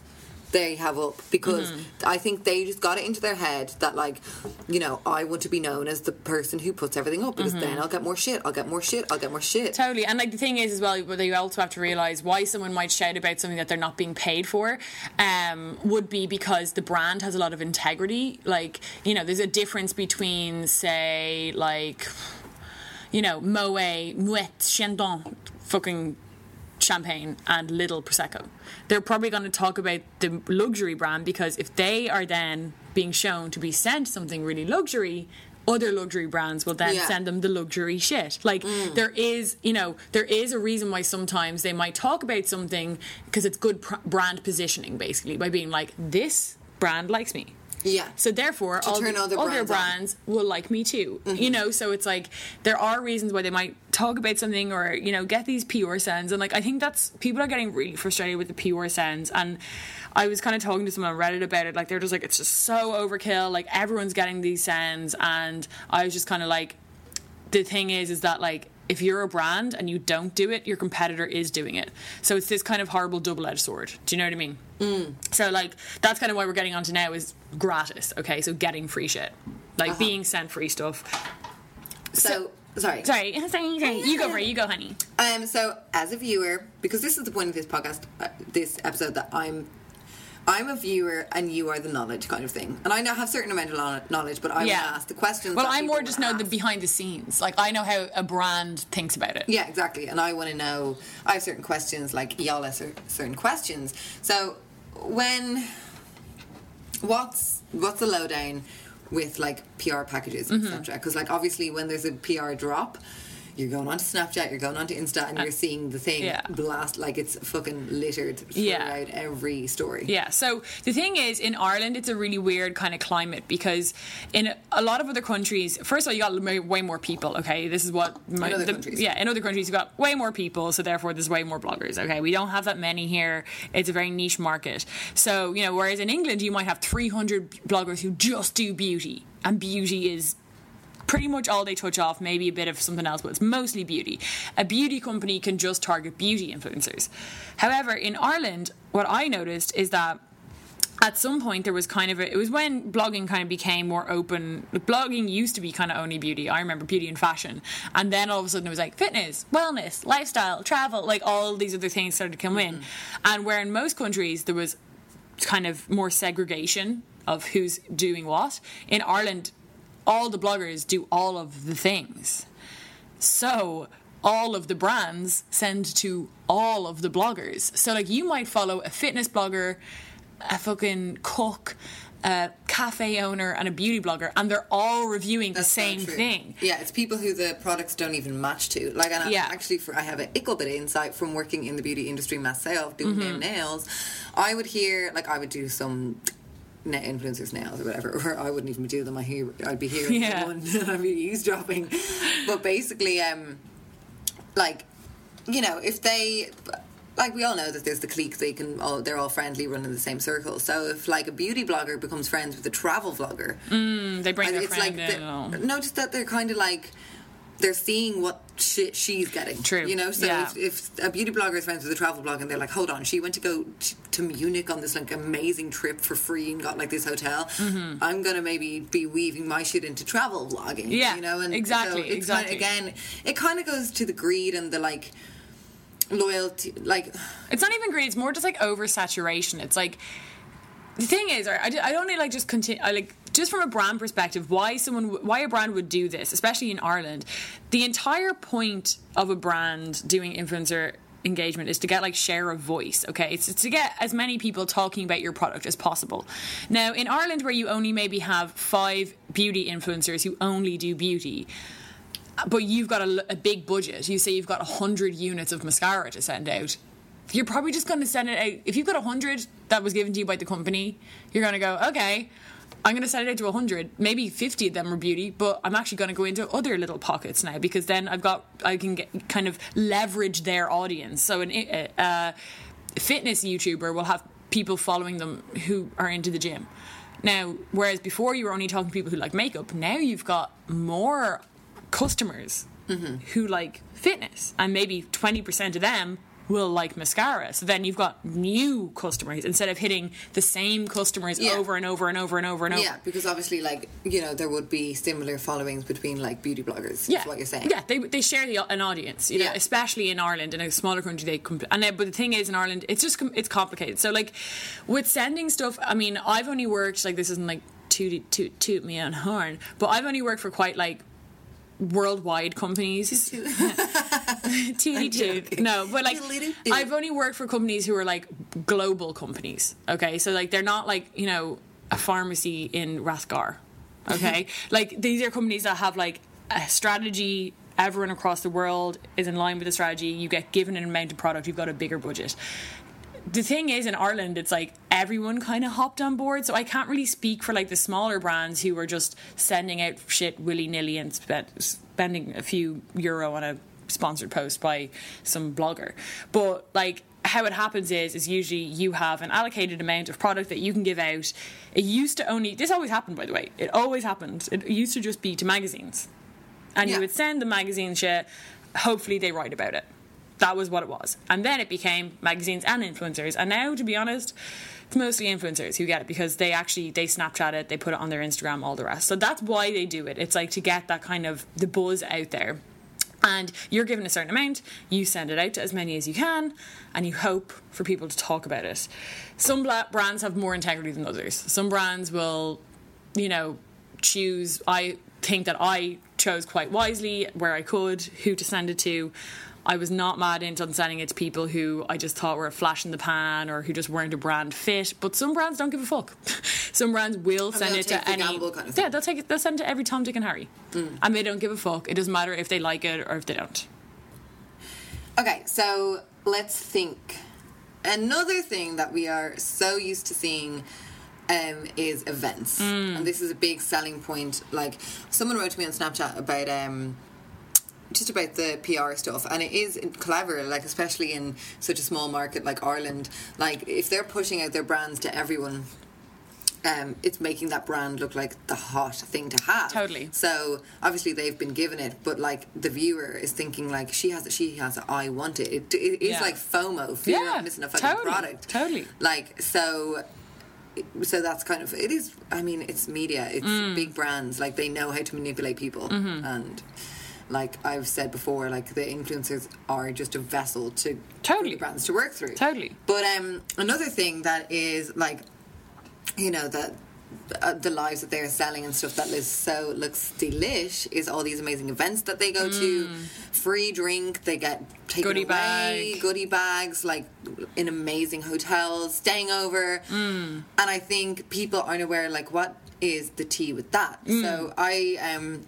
They have up because Mm-hmm. I think they just got it into their head that like, you know, I want to be known as the person who puts everything up because Mm-hmm. then I'll get more shit. I'll get more shit. I'll get more shit. Totally, and like the thing is as well, what you also have to realize why someone might shout about something that they're not being paid for, um, would be because the brand has a lot of integrity. Like you know, there's a difference between say like, you know, Moet, Moet, Chandon, fucking champagne and little prosecco. They're probably going to talk about the luxury brand because if they are then being shown to be sent something really luxury, other luxury brands will then Yeah. Mm. send them the luxury shit. Like there is, you know, there is a reason why sometimes they might talk about something because it's good pr- brand positioning basically by being like this brand likes me. Yeah. So therefore, all the- other other brands on. will like me too. Mm-hmm. You know, so it's like there are reasons why they might talk about something or you know get these PR sends, and like I think that's people are getting really frustrated with the PR sends, and I was kind of talking to someone on Reddit about it. Like they're just like it's just so overkill. Like everyone's getting these sends, and I was just kind of like, the thing is, is that like. If you're a brand and you don't do it, your competitor is doing it. So it's this kind of horrible double-edged sword. Do you know what I mean? So like that's kind of why we're getting onto now is gratis. Okay, so getting free shit, like being sent free stuff. So, sorry. Sorry, (laughs) sorry, sorry. You go it. You go, honey. Um, so as a viewer, because this is the point of this podcast, uh, this episode that I'm, I'm a viewer and you are the knowledge kind of thing, and I now have certain amount of knowledge, but I will ask the questions. Well, I more just would know the behind the scenes. Like I know how a brand thinks about it. Yeah, exactly. And I want to know. I have certain questions, like y'all have certain questions. So, when what's what's the lowdown with like PR packages Mm-hmm. and Snapchat? Because like obviously when there's a PR drop. You're going onto Snapchat, you're going onto Insta, and you're seeing the thing Uh, yeah. blast like it's fucking littered throughout Yeah. every story. Yeah. So the thing is, in Ireland, it's a really weird kind of climate because in a lot of other countries, first of all, you got way- more people. Okay, this is what my, other countries. Yeah, in other countries, you got way more people, so therefore there's way more bloggers. Okay, we don't have that many here. It's a very niche market. So you know, whereas in England, you might have 300 bloggers who just do beauty, and beauty is pretty much all they touch off, maybe a bit of something else, but it's mostly beauty. A beauty company can just target beauty influencers. However, in Ireland, what I noticed is that at some point there was kind of a, it was when blogging kind of became more open blogging used to be kind of only beauty i remember beauty and fashion and then all of a sudden it was like fitness wellness lifestyle travel like all these other things started to come in mm-hmm. and where in most countries there was kind of more segregation of who's doing what in ireland all the bloggers do all of the things so all of the brands send to all of the bloggers. So like you might follow a fitness blogger, a fucking cook, a cafe owner, and a beauty blogger, and they're all reviewing That's the same thing. Yeah, it's people who the products don't even match to. Like, and I- actually, for I have a little bit of insight from working in the beauty industry myself, doing Mm-hmm. nails. I would hear, like, I would do some influencers now or whatever, or I wouldn't even do them. I hear, I'd be hearing Yeah. one, (laughs) I'd be eavesdropping. But basically, um, like, you know, if they. Like we all know that there's the clique, they can all they're all friendly, running the same circle. So if like a beauty blogger becomes friends with a travel vlogger, Mm, They bring their it's like friend in. the- no, just that they're kind of like they're seeing what shit she's getting. True, You know, so yeah. if, if a beauty blogger is friends with a travel blogger and they're like, hold on, she went to go t- to Munich on this like amazing trip for free and got like this hotel. Mm-hmm. I'm gonna maybe be weaving my shit into travel vlogging. Yeah, you know, and exactly, so exactly. Kind of, again, it kind of goes to the greed and the like loyalty, like. It's not even greed, It's more just like oversaturation. It's like the thing is, I, I don't really like just continue. I like just from a brand perspective, why someone, why a brand would do this, especially in Ireland. The entire point of a brand doing influencer engagement is to get like share of voice okay it's to get as many people talking about your product as possible now in ireland where you only maybe have five beauty influencers who only do beauty but you've got a, a big budget. You say you've got 100 units of mascara to send out. You're probably just going to send it out. If you've got 100 that was given to you by the company, you're going to go, okay, I'm going to send it out to 100. Maybe 50 of them are beauty, but I'm actually going to go into other little pockets now because then I've got, I can get kind of leverage their audience. So an uh, uh, fitness YouTuber will have people following them who are into the gym. Now, whereas before you were only talking to people who like makeup, now you've got more customers who like fitness, and maybe 20% of them will like mascara. So then you've got new customers instead of hitting the same customers Yeah. over and over and over and over and over. Yeah, because obviously, like you know, there would be similar followings between like beauty bloggers. Yeah, what you're saying. Yeah, they, they share the, an audience, you know, Yeah. especially in Ireland. In a smaller country, they compl- and but the thing is, in Ireland, it's just it's complicated. So like with sending stuff, I mean, I've only worked like this isn't like toot toot toot me on horn, but I've only worked for quite like worldwide companies. Tooty toot. (laughs) No, but like I've only worked for companies who are like global companies. Okay, so like they're not like you know a pharmacy in Rathgar. Okay, (laughs) like these are companies that have like a strategy. Everyone across the world is in line with the strategy. You get given an amount of product. You've got a bigger budget the thing is in Ireland, it's like everyone kind of hopped on board. So I can't really speak for like the smaller brands who were just sending out shit willy nilly and spent, spending a few euro on a sponsored post by some blogger. But like how it happens is is usually you have an allocated amount of product that you can give out. It used to only this always happened by the way. It always happened. It used to just be to magazines. And Yeah. you would send the magazine shit, hopefully they write about it. That was what it was. And then it became magazines and influencers. And now to be honest, it's mostly influencers who get it because they actually they Snapchat it, they put it on their Instagram, all the rest. So that's why they do it. It's like to get that kind of the buzz out there. And you're given a certain amount, you send it out to as many as you can, and you hope for people to talk about it. Some brands have more integrity than others. Some brands will, you know, choose. I think that I chose quite wisely where I could, who to send it to. I was not mad into sending it to people who I just thought were a flash in the pan or who just weren't a brand fit. But some brands don't give a fuck. (laughs) some brands will send it to any. kind of yeah, they'll take it. They'll send it to every Tom, Dick, and Harry, Mm. and they don't give a fuck. It doesn't matter if they like it or if they don't. Okay, so let's think. Another thing that we are so used to seeing um, is events, Mm. and this is a big selling point. Like someone wrote to me on Snapchat about um, just about the PR stuff, and it is clever. Like especially in such a small market like Ireland, like if they're pushing out their brands to everyone. Um, it's making that brand look like the hot thing to have. Totally. So obviously they've been given it, but like the viewer is thinking like she has it, she has it, I want it. It, it is Yeah. like FOMO, fear Yeah, of missing a fucking totally, product. totally. Like so. So that's kind of it is. I mean, it's media. It's Mm. big brands. Like they know how to manipulate people, and like I've said before, like the influencers are just a vessel to Totally. brands to work through. Totally. But um, another thing that is like, you know, that uh, the lives that they're selling and stuff that is so looks delish is all these amazing events that they go to, free drink, they get taken Mm. Goodie away, bag. goodie bags, like in amazing hotels, staying over, Mm. and I think people aren't aware like what is the tea with that. Mm. So I um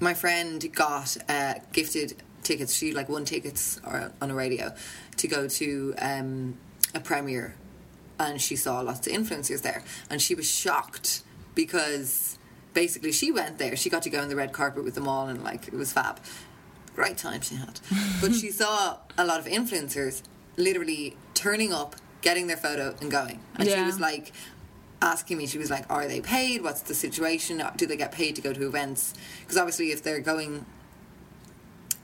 my friend got uh, gifted tickets. She like won tickets or, on a radio to go to um, a premiere, and she saw lots of influencers there, and she was shocked because basically she went there. She got to go on the red carpet with them all, and like it was fab. Great time she had, (laughs) but she saw a lot of influencers literally turning up, getting their photo, and going, and she was like asking me, she was like, Are they paid? What's the situation? Uh, do they get paid to go to events? Because obviously, if they're going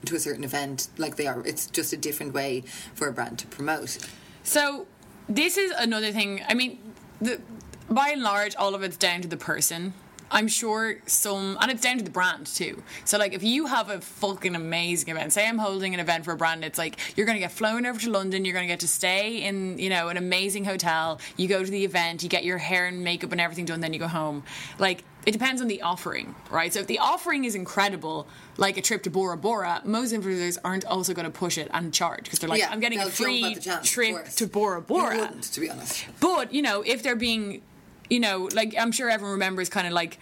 to a certain event, like they are, it's just a different way for a brand to promote. So this is another thing. I mean, the, by and large, all of it's down to the person. I'm sure some, and it's down to the brand too. So, like, if you have a fucking amazing event, say I'm holding an event for a brand, it's like you're going to get flown over to London, you're going to get to stay in, you know, an amazing hotel. You go to the event, you get your hair and makeup and everything done, then you go home. Like, it depends on the offering, right? So, if the offering is incredible, like a trip to Bora Bora, most influencers aren't also going to push it and charge because they're like, Yeah, I'm getting a free chance, trip to Bora Bora. You wouldn't, to be honest. But, you know, if they're being, you know, like I'm sure everyone remembers kind of like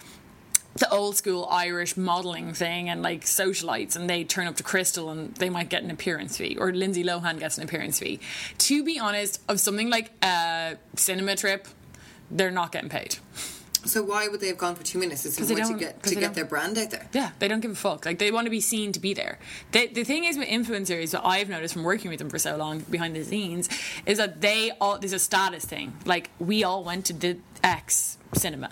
the old school Irish modelling thing and like socialites and they turn up to Krystle and they might get an appearance fee or Lindsay Lohan gets an appearance fee. To be honest, of something like a cinema trip, they're not getting paid. So why would they have gone for two minutes? Is 'Cause it they to get to get their brand out there? Yeah, they don't give a fuck. Like they want to be seen to be there. The, the thing is with influencers that I've noticed from working with them for so long behind the scenes is that they all there's a status thing. Like we all went to the X cinema.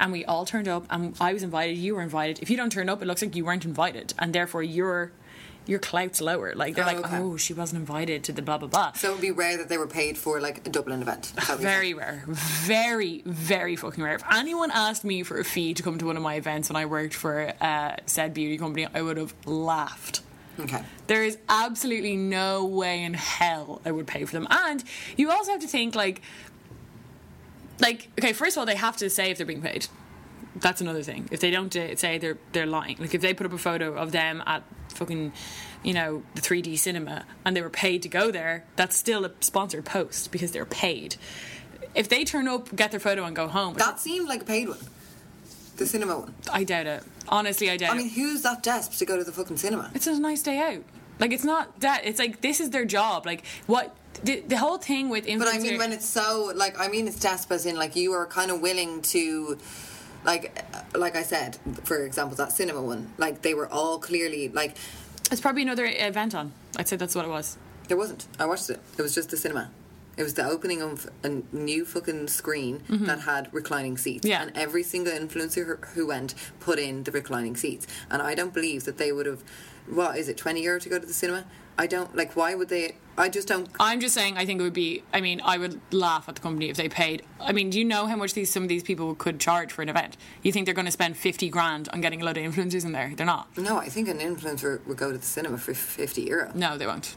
And we all turned up, and I was invited. You were invited. If you don't turn up, it looks like you weren't invited, and therefore your your clout's lower. Like they're Oh, like, okay. oh, she wasn't invited to the blah blah blah. So it would be rare that they were paid for like a Dublin event. Is that what you're Very rare. Very, very fucking rare. If anyone asked me for a fee to come to one of my events when I worked for uh, said beauty company, I would have laughed. Okay. There is absolutely no way in hell I would pay for them. And you also have to think like like okay, first of all they have to say if they're being paid. That's another thing. If they don't uh, say they're they're lying. Like if they put up a photo of them at fucking you know, the 3D cinema and they were paid to go there, that's still a sponsored post because they're paid. If they turn up, get their photo and go home, That seemed like a paid one. The cinema one. I doubt it. Honestly, I doubt I it. mean, who's that desperate to go to the fucking cinema? it's a nice day out. Like it's not that. It's like this is their job. Like what the, the whole thing with influencer. But I mean, when it's so like, I mean, it's desperate in like you are kind of willing to, like, like I said, for example, that cinema one, like they were all clearly like it's probably another event on. I'd say that's what it was. there wasn't. I watched it. It was just the cinema. It was the opening of a new fucking screen that had reclining seats. Mm-hmm. Yeah. And every single influencer who- who went put in the reclining seats. And I don't believe that they would have, what is it, 20 euro to go to the cinema? I don't, like, why would they, I just don't, I'm just saying. I think it would be. I mean, I would laugh at the company if they paid. I mean, do you know how much these some of these people could charge for an event? You think they're going to spend fifty grand on getting a load of influencers in there? They're not. no, I think an influencer would go to the cinema for 50 euro. No, they won't.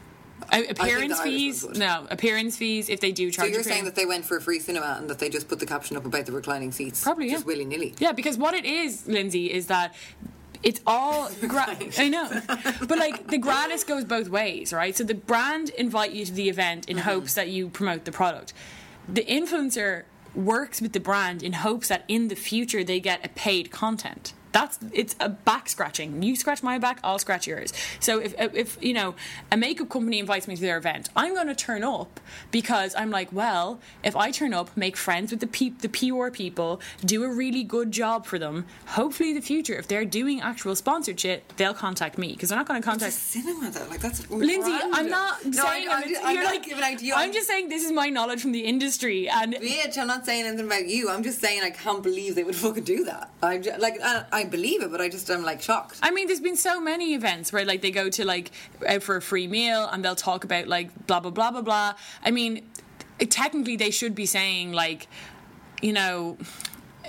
Uh, appearance fees? No, appearance fees if they do So you're saying that they went for a free cinema and that they just put the caption up about the reclining seats? Probably, Just willy nilly? Yeah, because what it is, Lindsay, is that it's all. (laughs) Gra- I know, but like the gratis goes both ways, right? So the brand invite you to the event in uh-huh. hopes that you promote the product. The influencer works with the brand in hopes that in the future they get a paid content. That's it's a back scratching. You scratch my back, I'll scratch yours. So if if you know a makeup company invites me to their event, I'm going to turn up because I'm like, well, if I turn up, make friends with the peop, the PR people, do a really good job for them. Hopefully, in the future, if they're doing actual sponsorship, they'll contact me because they're not going to contact. cinema though, like that's Lindsay, I'm not No, saying I, I'm, I'm you're not like, giving you. I'm just saying this is my knowledge from the industry, and Bitch, I'm not saying anything about you. I'm just saying I can't believe they would fucking do that. I'm just, like, I, I believe it, but I just am like shocked. I mean, there's been so many events where like they go to like out for a free meal and they'll talk about like blah blah blah blah blah. I mean, technically they should be saying like, you know.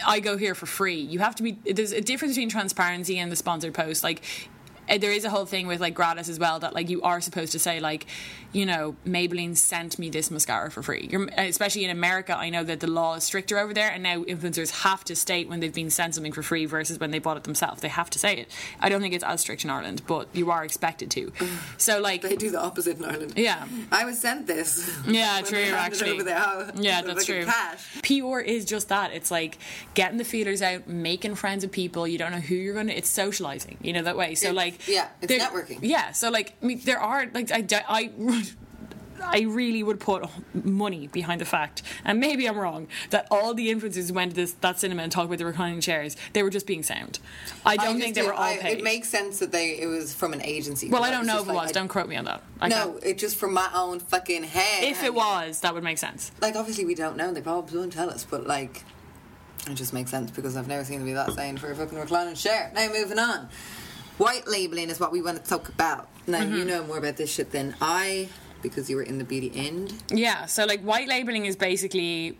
I go here for free. You have to be. There's a difference between transparency and the sponsored post. Like, there is a whole thing with like gratis as well that like you are supposed to say like, you know, Maybelline sent me this mascara for free. You're, especially in America, I know that the law is stricter over there, and now influencers have to state when they've been sent something for free versus when they bought it themselves. They have to say it. I don't think it's as strict in Ireland, but you are expected to. So like, They do the opposite in Ireland. Yeah. I was sent this. yeah, (laughs) true. Actually, over the house. yeah, that's true. Cash. PR is just that. It's like getting the feelers out, making friends with people. You don't know who you're gonna. It's socializing. You know that way. So It's- like, yeah, it's networking. Yeah. So like, I mean, there are like I. I I really would put money behind the fact, and maybe I'm wrong, that all the influencers who went to this that cinema and talked about the reclining chairs, they were just being sound. I don't I think they do- were all I- paid. It makes sense that they it was from an agency. well, I don't know if it was. I- don't quote me on that. I No, can't- it just from my own fucking head. if it was, that would make sense. like obviously we don't know. They probably won't tell us, but like it just makes sense because I've never seen them be that saying for a fucking reclining chair. Now moving on. White labeling is what we want to talk about. Now Mm-hmm. you know more about this shit than I because you were in the beauty end. Yeah, so like white labeling is basically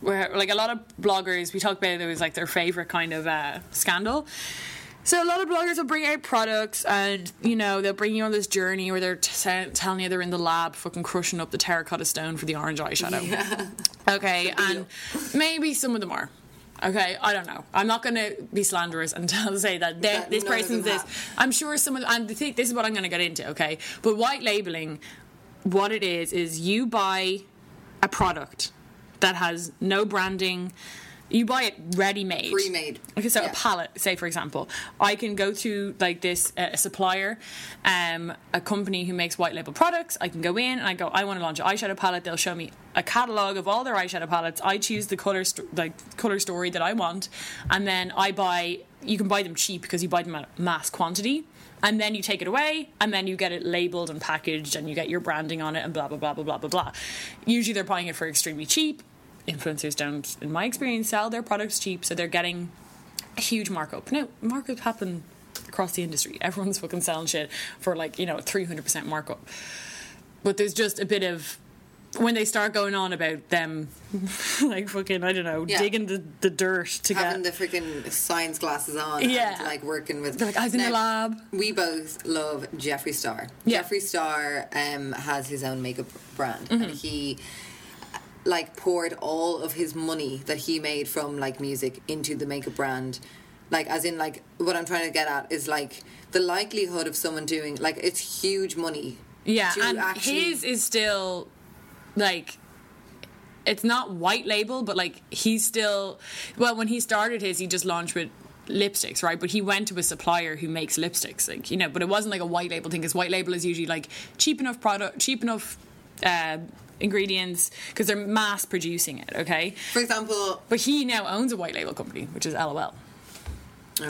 where like a lot of bloggers we talked about it was like their favorite kind of uh, scandal. So a lot of bloggers will bring out products and you know they'll bring you on this journey where they're t- telling you they're in the lab fucking crushing up the terracotta stone for the orange eyeshadow. Okay, and maybe some of them are. Okay, I don't know. I'm not going to be slanderous and (laughs) tell, say that That this person's this. have. I'm sure some of and the thing, this is what I'm going to get into. Okay, but white labeling, what it is is you buy a product that has no branding. You buy it ready made, Pre-made. Okay, so Yeah. a palette, say for example, I can go to like this uh, a supplier, um, a company who makes white label products. I can go in and I go, I want to launch an eyeshadow palette. They'll show me a catalog of all their eyeshadow palettes. I choose the color, st- like color story that I want, and then I buy. You can buy them cheap because you buy them at mass quantity. And then you take it away, and then you get it labeled and packaged, and you get your branding on it, and blah blah blah blah blah blah blah. Usually, they're buying it for extremely cheap. Influencers don't, in my experience, sell their products cheap, so they're getting a huge markup. Now, markup happen across the industry. (laughs) Everyone's fucking selling shit for like, you know, 300% markup. But there's just a bit of when they start going on about them (laughs) like fucking I don't know, Yeah. digging the, the dirt to Having get the freaking science glasses on Yeah. like working with They're like, I was in the lab. We both love Jeffree Star. Yeah. Jeffree Star um, has his own makeup brand Mm-hmm. and he like poured all of his money that he made from like music into the makeup brand. Like as in like what I'm trying to get at is like the likelihood of someone doing like it's huge money. Yeah, and actually- his is still like it's not white label, but like he's still well. When he started his, he just launched with lipsticks, right? But he went to a supplier who makes lipsticks, like you know. But it wasn't like a white label thing, because white label is usually like cheap enough product, cheap enough uh, ingredients because they're mass producing it. Okay, For example, but he now owns a white label company, which is LOL.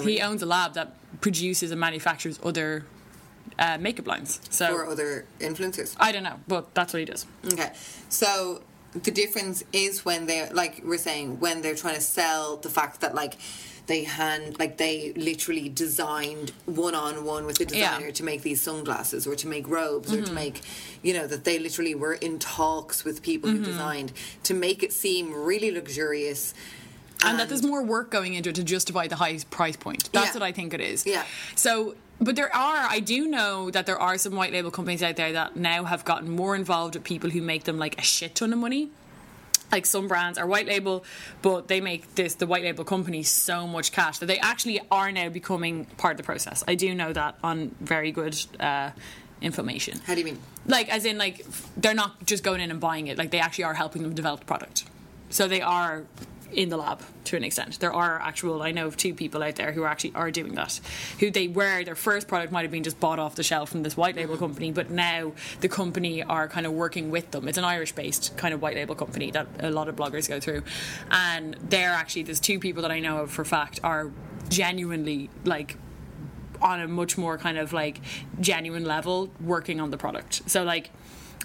He owns a lab that produces and manufactures other uh, makeup lines. So or other influencers. I don't know, but that's what he does. Okay, so the difference is when they're like we're saying when they're trying to sell the fact that like they hand like they literally designed one on one with the Yeah. designer to make these sunglasses or to make robes or to Mhm. make you know that they literally were in talks with people who Mhm. designed to make it seem really luxurious. and, that there's more work going into it to justify the high price point. That's Yeah. what I think it is. Yeah. So, but there are, I do know that there are some white label companies out there that now have gotten more involved with people who make them like a shit ton of money. Like some brands are white label, but they make this the white label company so much cash that they actually are now becoming part of the process. I do know that on very good uh, information. How do you mean? Like, as in, like they're not just going in and buying it. Like they actually are helping them develop the product. So they are in the lab to an extent. There are actual. I know of two people out there who actually are doing that. Who they were their first product might have been just bought off the shelf from this white label mm-hmm. company, but now the company are kind of working with them. It's an Irish-based kind of white label company that a lot of bloggers go through, and they're actually there's two people that I know of for fact are genuinely like on a much more kind of like genuine level working on the product. So like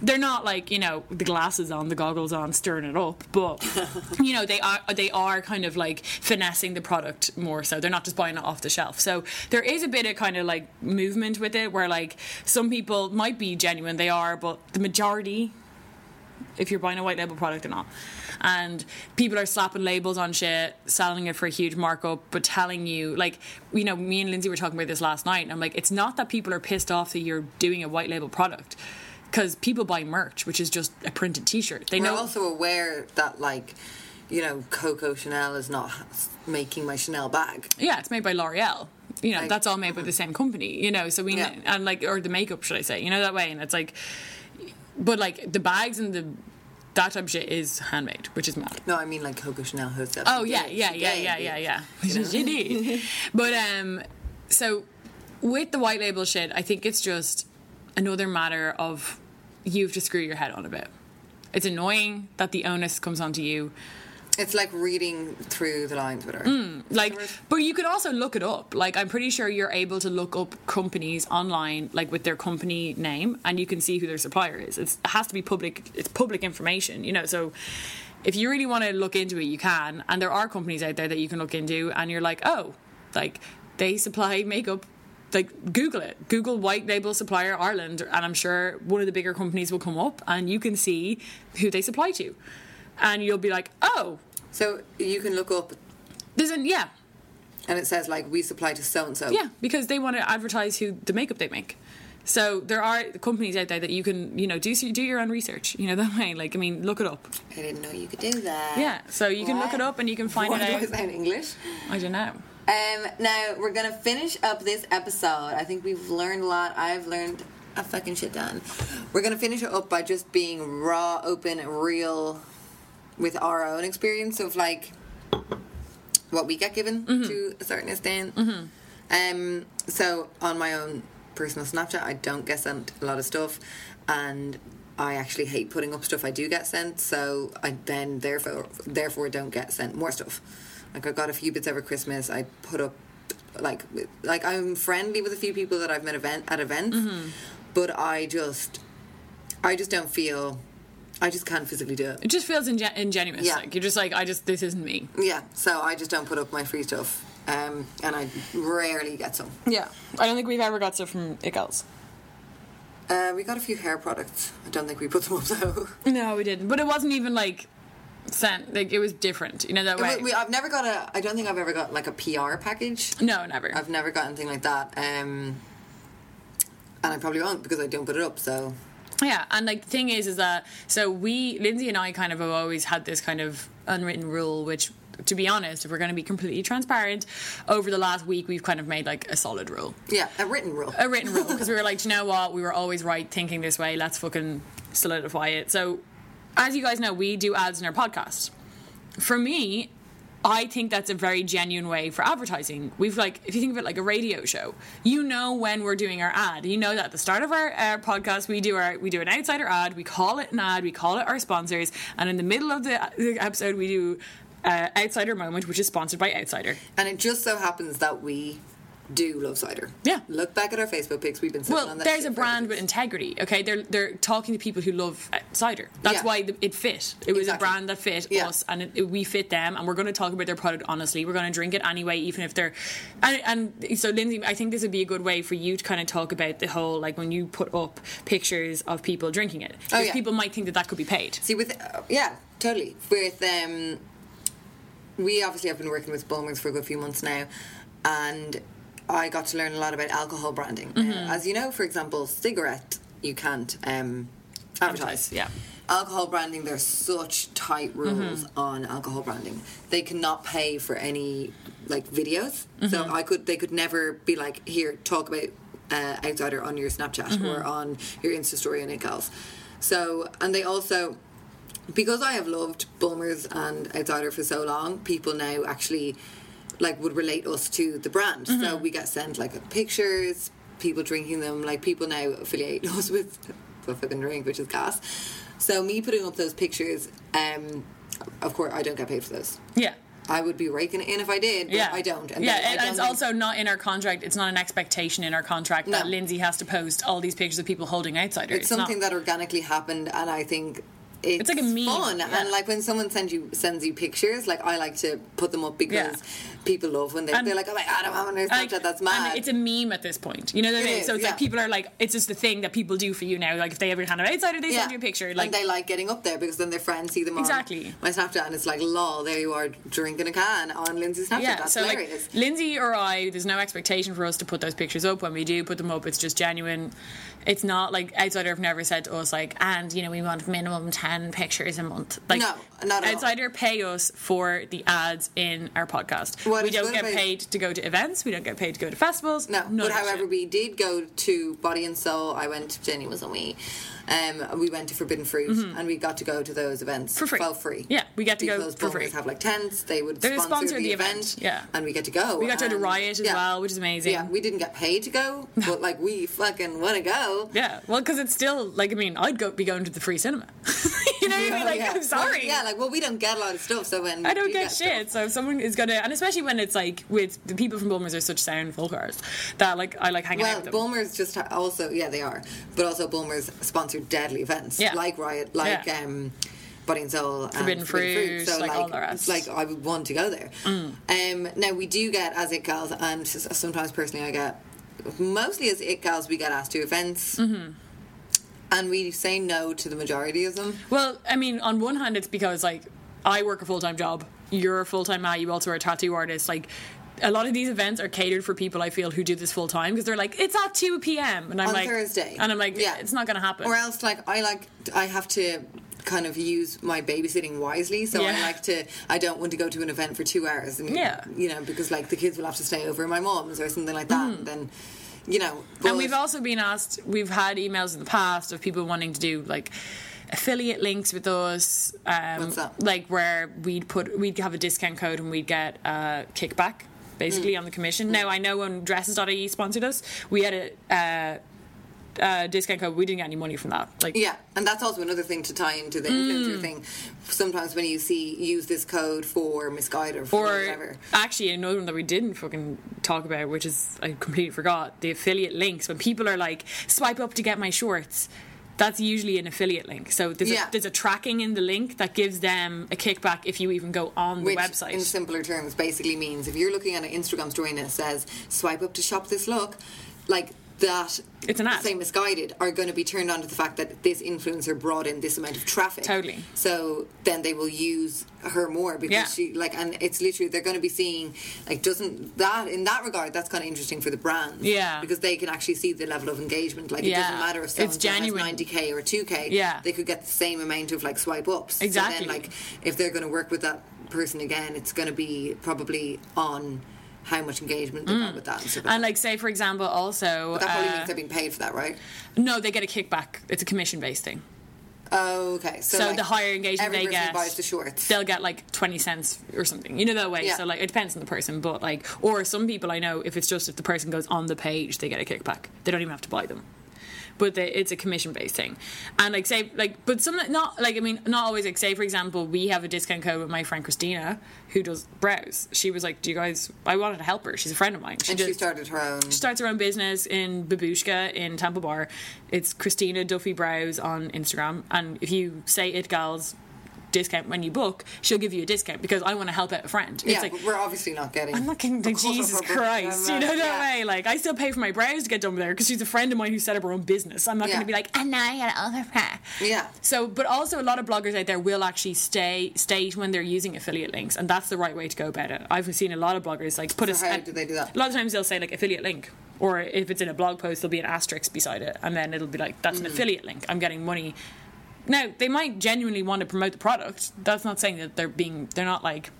they're not like you know the glasses on, the goggles on, stirring it up, but (laughs) you know they are they are kind of like finessing the product more. So they're not just buying it off the shelf. So there is a bit of kind of like movement with it, where like some people might be genuine, they are, but the majority if you're buying a white label product or not. And people are slapping labels on shit, selling it for a huge markup, but telling you, like, you know, me and Lindsay were talking about this last night, and I'm like, it's not that people are pissed off that you're doing a white label product. Because people buy merch, which is just a printed T-shirt. They We're know also aware that like you know Coco Chanel is not making my Chanel bag. Yeah, it's made by L'Oreal. You know, Like- that's all made by the same company. You know, so we Yeah. and like or the makeup, should I say? You know that way, and it's like, but like the bags and the that type of shit is handmade, which is mad. No, I mean like Coco Chanel herself. Oh yeah, yeah, yeah, yeah, yeah, yeah. Know? she did. (laughs) But um, so with the white label shit, I think it's just another matter of you have to screw your head on a bit. It's annoying that the onus comes onto you. It's like reading through the lines with her. Mm, like, but you could also look it up. Like, I'm pretty sure you're able to look up companies online, like with their company name, and you can see who their supplier is. It's, it has to be public. It's public information, you know. So, if you really want to look into it, you can. And there are companies out there that you can look into, and you're like, oh, like they supply makeup. Like Google it, Google white label supplier Ireland, and I'm sure one of the bigger companies will come up, and you can see who they supply to, and you'll be like, oh, So you can look up there's an yeah, and it says like we supply to so and so. Yeah, because they want to advertise who the makeup they make. So there are companies out there that you can, you know, do do your own research. You know (laughs) that way. Like, I mean, look it up. I didn't know you could do that. Yeah. So you can look it up and you can find Why it do I out. sound English? I don't know. Um, now we're gonna finish up this episode. I think we've learned a lot. I've learned a fucking shit ton. We're gonna finish it up by just being raw, open, real with our own experience of like what we get given to a certain extent. Um, so on my own personal Snapchat, I don't get sent a lot of stuff, and I actually hate putting up stuff I do get sent. So I then therefore therefore don't get sent more stuff. Like I got a few bits over Christmas. I put up like like I'm friendly with a few people that I've met event at events, but I just I just don't feel. I just can't physically do it. It just feels ingen- ingenuous. Yeah. Like you're just like, I just this isn't me. Yeah, so I just don't put up my free stuff, um, and I rarely get some. Yeah. I don't think we've ever got stuff from Ickels. Uh, we got a few hair products. I don't think we put them up though. No, we didn't. But it wasn't even like sent. Like it was different. You know that way. We, we- I've never got a. I don't think I've ever got like a PR package. no, never. I've never got anything like that. Um, and I probably won't because I don't put it up. So Yeah, and like the thing is, is that so we, Lindsay and I, kind of have always had this kind of unwritten rule, which, to be honest, if we're going to be completely transparent, over the last week we've kind of made like a solid rule, yeah, a written rule. a written rule, because we were (laughs) like, "Do you know what, we were always right thinking this way. Let's fucking solidify it. So, as you guys know, we do ads in our podcast. For me, I think that's a very genuine way for advertising. We've like, if you think of it like a radio show, you know when we're doing our ad. You know that at the start of our uh, podcast, we do our we do an outsider ad, we call it an ad, we call it our sponsors, and in the middle of the, the episode, we do uh, outsider moment, which is sponsored by Outsider. And it just so happens that we do love cider. Yeah. Look back at our Facebook pics. We've been sitting Well, on that. there's a brand with integrity. Okay, they're they're talking to people who love uh, cider. That's Yeah. why the, it fit. It was Exactly. a brand that fit Yeah. us, and it, it- we fit them. And we're going to talk about their product honestly. We're going to drink it anyway, even if they're. And, and so, Lindsay, I think this would be a good way for you to kind of talk about the whole like when you put up pictures of people drinking it, because Oh, yeah. people might think that that could be paid. See, with uh, yeah, totally. With um, we obviously have been working with Bulmers for a good few months now, and I got to learn a lot about alcohol branding. Mm-hmm. Now, as you know, for example, cigarette you can't um, advertise. Advertise, yeah. Alcohol branding, there's such tight rules Mm-hmm. on alcohol branding. They cannot pay for any like videos. So Mm-hmm. I could, they could never be like, here, talk about uh, Outsider on your Snapchat Mm-hmm. or on your Insta story on it, gals. So, and they also, because I have loved Bulmers and Outsider for so long, people now actually like would relate us to the brand. So Mm-hmm. we get sent like pictures, people drinking them. Like people now affiliate (laughs) us with the fucking drink, which is gas. So me putting up those pictures, um, of course I don't get paid for those. Yeah. I would be raking it in if I did, but Yeah, I don't. yeah, then I and don't it's think- also not in our contract. It's not an expectation in our contract that Lindsay has to post all these pictures of people holding outsiders. it's something that organically happened, and I think. It's, like a meme, fun, yeah. and like when someone sends you sends you pictures, like I like to put them up because Yeah. People love when they, And- they're like, "Oh my god, I'm their Like, Snapchat." That's uh, mad. And it's a meme at this point. You know what I mean? so it's yeah. like people are like, it's just the thing that people do for you now. Like if they ever hand an outsider, they send you a picture. Like and they like getting up there because then their friends see them Exactly. on my Snapchat, and it's like, lol, there you are drinking a can on Lindsay's Snapchat. yeah, That's so hilarious. like Lindsay or I, there's no expectation for us to put those pictures up. When we do put them up, it's just genuine. It's not like outsider have never said to us like, and you know we want minimum ten pictures a month. Like No, not at all. pay us for the ads in our podcast. What we don't get paid to go to events. We don't get paid to go to festivals. No, but however, shit. we did go to Body and Soul. I went. Jenny was on me. Um, we went to Forbidden Fruit, and we got to go to those events Mm-hmm. For free. For free. Yeah, we get to go because for free. Have like tents. They would sponsor, sponsor the, the event, event, yeah. and we get to go. We got to go to Riot as yeah. well, which is amazing. Yeah, we didn't get paid to go, (laughs) but like we fucking want to go. Yeah, well, because it's still like I mean, I'd go be going to the free cinema. (laughs) you know what I mean? Like, Yeah. I'm sorry. Well, yeah, like well, we don't get a lot of stuff, so when I don't do get stuff- shit. So if someone is gonna, and especially when it's like with the people from Bulmers are such sound folkars that like I like hanging Well, out with them. Bulmers just ha- also yeah they are, but also Bulmers sponsored deadly events Yeah. like Riot, like Yeah. um, Body and Soul, and Forbidden Fruit, So like like, all the rest. Mm. like I would want to go there. Um, now we do get as it gals, and sometimes personally I get mostly as it gals we get asked to events. Mm-hmm. And we say no to the majority of them. Well, I mean, on one hand, it's because like I work a full time job. You're a full time man. You also are a tattoo artist. Like. A lot of these events are catered for people I feel who do this full time because they're like it's at two p.m. and I'm On like Thursday. and I'm like Yeah. it's not going to happen. Or else, like I like, I have to kind of use my babysitting wisely. So I like to. I don't want to go to an event for two hours, and Yeah. you know, because like the kids will have to stay over at my mom's or something like that. And then, you know, and we've also been asked we've had emails in the past of people wanting to do like affiliate links with us um, What's that? like where we'd put we'd have a discount code and we'd get a kickback basically on the commission now i know when dresses.ie sponsored us we had a uh, uh, discount code we didn't get any money from that like Yeah, and that's also another thing to tie into the influencer Mm. thing. Sometimes when you see use this code for misguide or for or whatever. actually another one that we didn't fucking talk about which is i completely forgot the affiliate links when people are like swipe up to get my shorts that's usually an affiliate link so there's, Yeah. a, there's a tracking in the link that gives them a kickback if you even go on the Which, website in simpler terms, basically means if you're looking at an Instagram story and it says "swipe up to shop this look," like that, It's an ad. Say Missguided are going to be turned on to the fact that this influencer brought in this amount of traffic. Totally. So then they will use her more because Yeah. she like, and it's literally they're going to be seeing like doesn't that in that regard that's kind of interesting for the brands. Yeah. Because they can actually see the level of engagement. Like it doesn't matter if It's genuine. 90k or 2k. Yeah. They could get the same amount of like swipe ups. So Exactly. then, like if they're going to work with that person again, it's going to be probably on how much engagement they've got with that. And, stuff like and like say for example also But that probably uh, means they're being paid for that, right? no they get a kickback it's a commission based thing Oh, okay. So, So, like, the higher engagement they get, buys the shorts. they'll get like twenty cents or something. You know that way. Yeah. So like it depends on the person, but like or some people I know if it's just if the person goes on the page, they get a kickback. They don't even have to buy them. But they, it's a commission based thing, and like say like, but some not like I mean not always like say for example we have a discount code with my friend Christina who does brows. She was like, "Do you guys?" I wanted to help her. She's a friend of mine. and does- she started her own. she starts her own business in Babushka in Temple Bar. It's Christina Duffy Brows on Instagram, and if you say it gals discount when you book, she'll give you a discount because I want to help out a friend. yeah, it's like we're obviously not getting. I'm not getting Like, Jesus Christ, you know that Yeah. way. Like I still pay for my brows to get done with her because she's a friend of mine who set up her own business. I'm not Yeah. going to be like, and now I got other her. Yeah. So, but also a lot of bloggers out there will actually stay state when they're using affiliate links, and that's the right way to go about it. I've seen a lot of bloggers like put So a how do they do that? A lot of times they'll say like affiliate link, or if it's in a blog post, there'll be an asterisk beside it, and then it'll be like that's an mm. affiliate link. I'm getting money. Now they might genuinely want to promote the product. That's not saying that they're being. They're not like.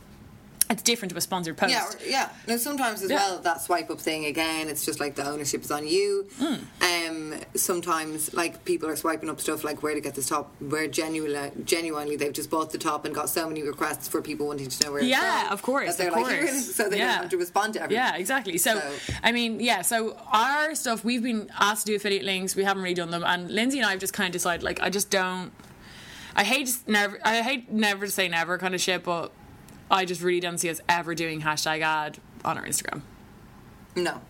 It's different to a sponsored post. Yeah, or- yeah. No, sometimes as Yeah. well that swipe up thing again. It's just like the ownership is on you. Hmm. Um, sometimes like people are swiping up stuff like where to get this top, where genuinely, genuinely they've just bought the top and got so many requests for people wanting to know where. it's Yeah, of course, of like, course. "Here so they Yeah. don't have to respond to everything. Yeah, exactly. So, So- I mean, yeah. So our stuff, we've been asked to do affiliate links. We haven't really done them, and Lindsay and I have just kind of decided, like, I just don't. I hate never. I hate never to say never kind of shit, but I just really don't see us ever doing hashtag ad on our Instagram. No.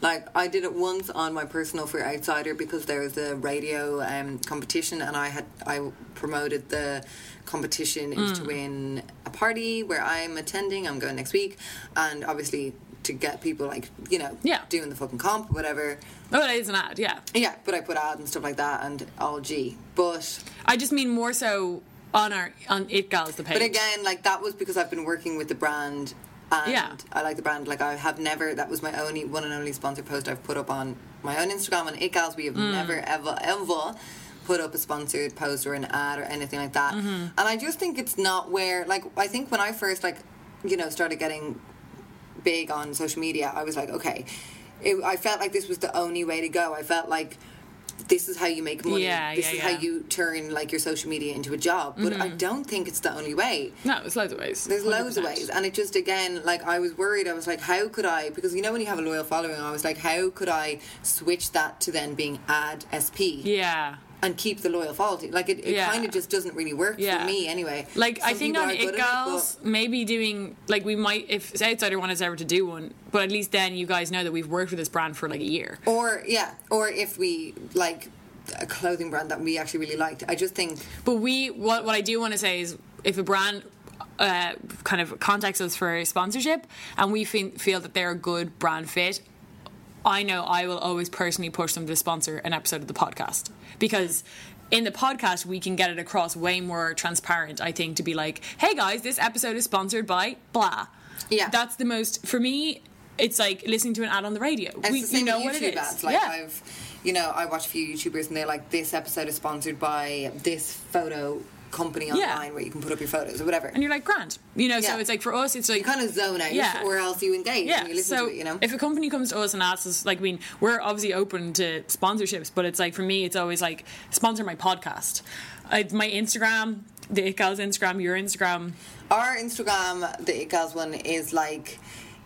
Like I did it once on my personal for Outsider because there was a radio um, competition and I had I promoted the competition is Mm. to win a party where I'm attending. I'm going next week, and obviously to get people like you know Yeah. doing the fucking comp whatever. Oh, it is an ad, yeah. Yeah, but I put ads and stuff like that and all G. But I just mean more so on our on It Gals the page. But again, like that was because I've been working with the brand. And Yeah. I like the brand. Like I have never. That was my only one and only sponsored post I've put up on my own Instagram and It Gals. We have Mm. never ever ever put up a sponsored post or an ad or anything like that. Mm-hmm. And I just think it's not where. Like I think when I first like you know started getting big on social media, I was like, okay. It, I felt like this was the only way to go. I felt like this is how you make money. Yeah, this yeah, is yeah. how you turn like your social media into a job. But I mm-hmm. don't think it's the only way. no, there's loads of ways. There's loads of ways, and it just again, like I was worried. I was like, how could I? Because you know when you have a loyal following, I was like, how could I switch that to then being ad SP Yeah. And keep the loyal following? Like it, it Yeah. kind of just doesn't really work Yeah. for me anyway. Like I think on It Girls, but- maybe doing like we might if Outsider wanted ever to do one, but at least then you guys know that we've worked with this brand for like a year. or yeah, or if we like a clothing brand that we actually really liked, I just think But we what what I do want to say is if a brand uh, kind of contacts us for sponsorship and we feel, feel that they're a good brand fit, I know I will always personally push them to sponsor an episode of the podcast because in the podcast we can get it across way more transparent I think to be like hey guys this episode is sponsored by blah Yeah. that's the most for me it's like listening to an ad on the radio And we, the same you know with what YouTube it is ads. Like yeah I've, you know, I watch a few YouTubers and they're like, this episode is sponsored by this photo company Yeah. online where you can put up your photos or whatever. and you're like grand you know so it's like for us it's like you kind of zone out, Yeah. or else you engage Yeah, and you listen so to it. You know, if a company comes to us and asks us, like, I mean, we're obviously open to sponsorships, but it's like for me, it's always like sponsor my podcast, I, my Instagram, the It Gals Instagram, your Instagram. our Instagram, the It Gals one, is like.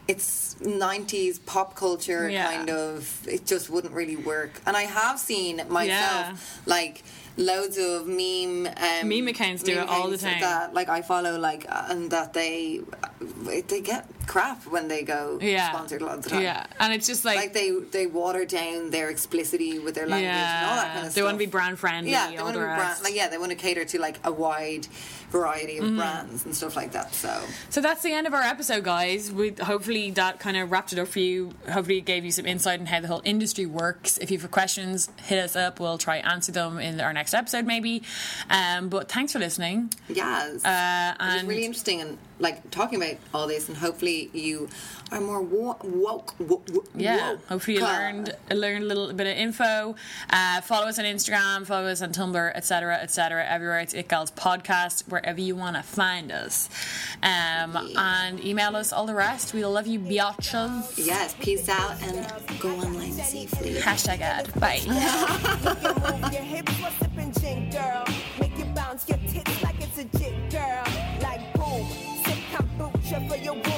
It's 90s pop culture Yeah. kind of. It just wouldn't really work. And I have seen myself, Yeah. like, loads of meme um, Meme accounts do meme it all the time. That like I follow, like, uh, and that they they get crap when they go Yeah, sponsored a lot of the time. Yeah, and it's just like, like they they water down their explicitity with their language and all that kind of they stuff. They want to be brand friendly. yeah, they want to be brand, like yeah, they want to cater to like a wide variety Mm-hmm. of brands and stuff like that. So So that's the end of our episode, guys. We hopefully that kind of wrapped it up for you. Hopefully, it gave you some insight in how the whole industry works. If you have questions, hit us up. We'll try answer them in our next episode, maybe. Um, but thanks for listening. yes, Uh, it was and really interesting and like talking about all this, and hopefully you are more wo- woke. wo- wo- Yeah, hopefully you Uh, learned learned a little bit of info. Uh, follow us on Instagram, follow us on Tumblr, etc., etc. Everywhere it's It Gals Podcast, wherever you want to find us, um, and email us all the rest. We love you, biatches. Yes, peace out and go online safely. Hashtag ad. Bye. Kombucha for your womb.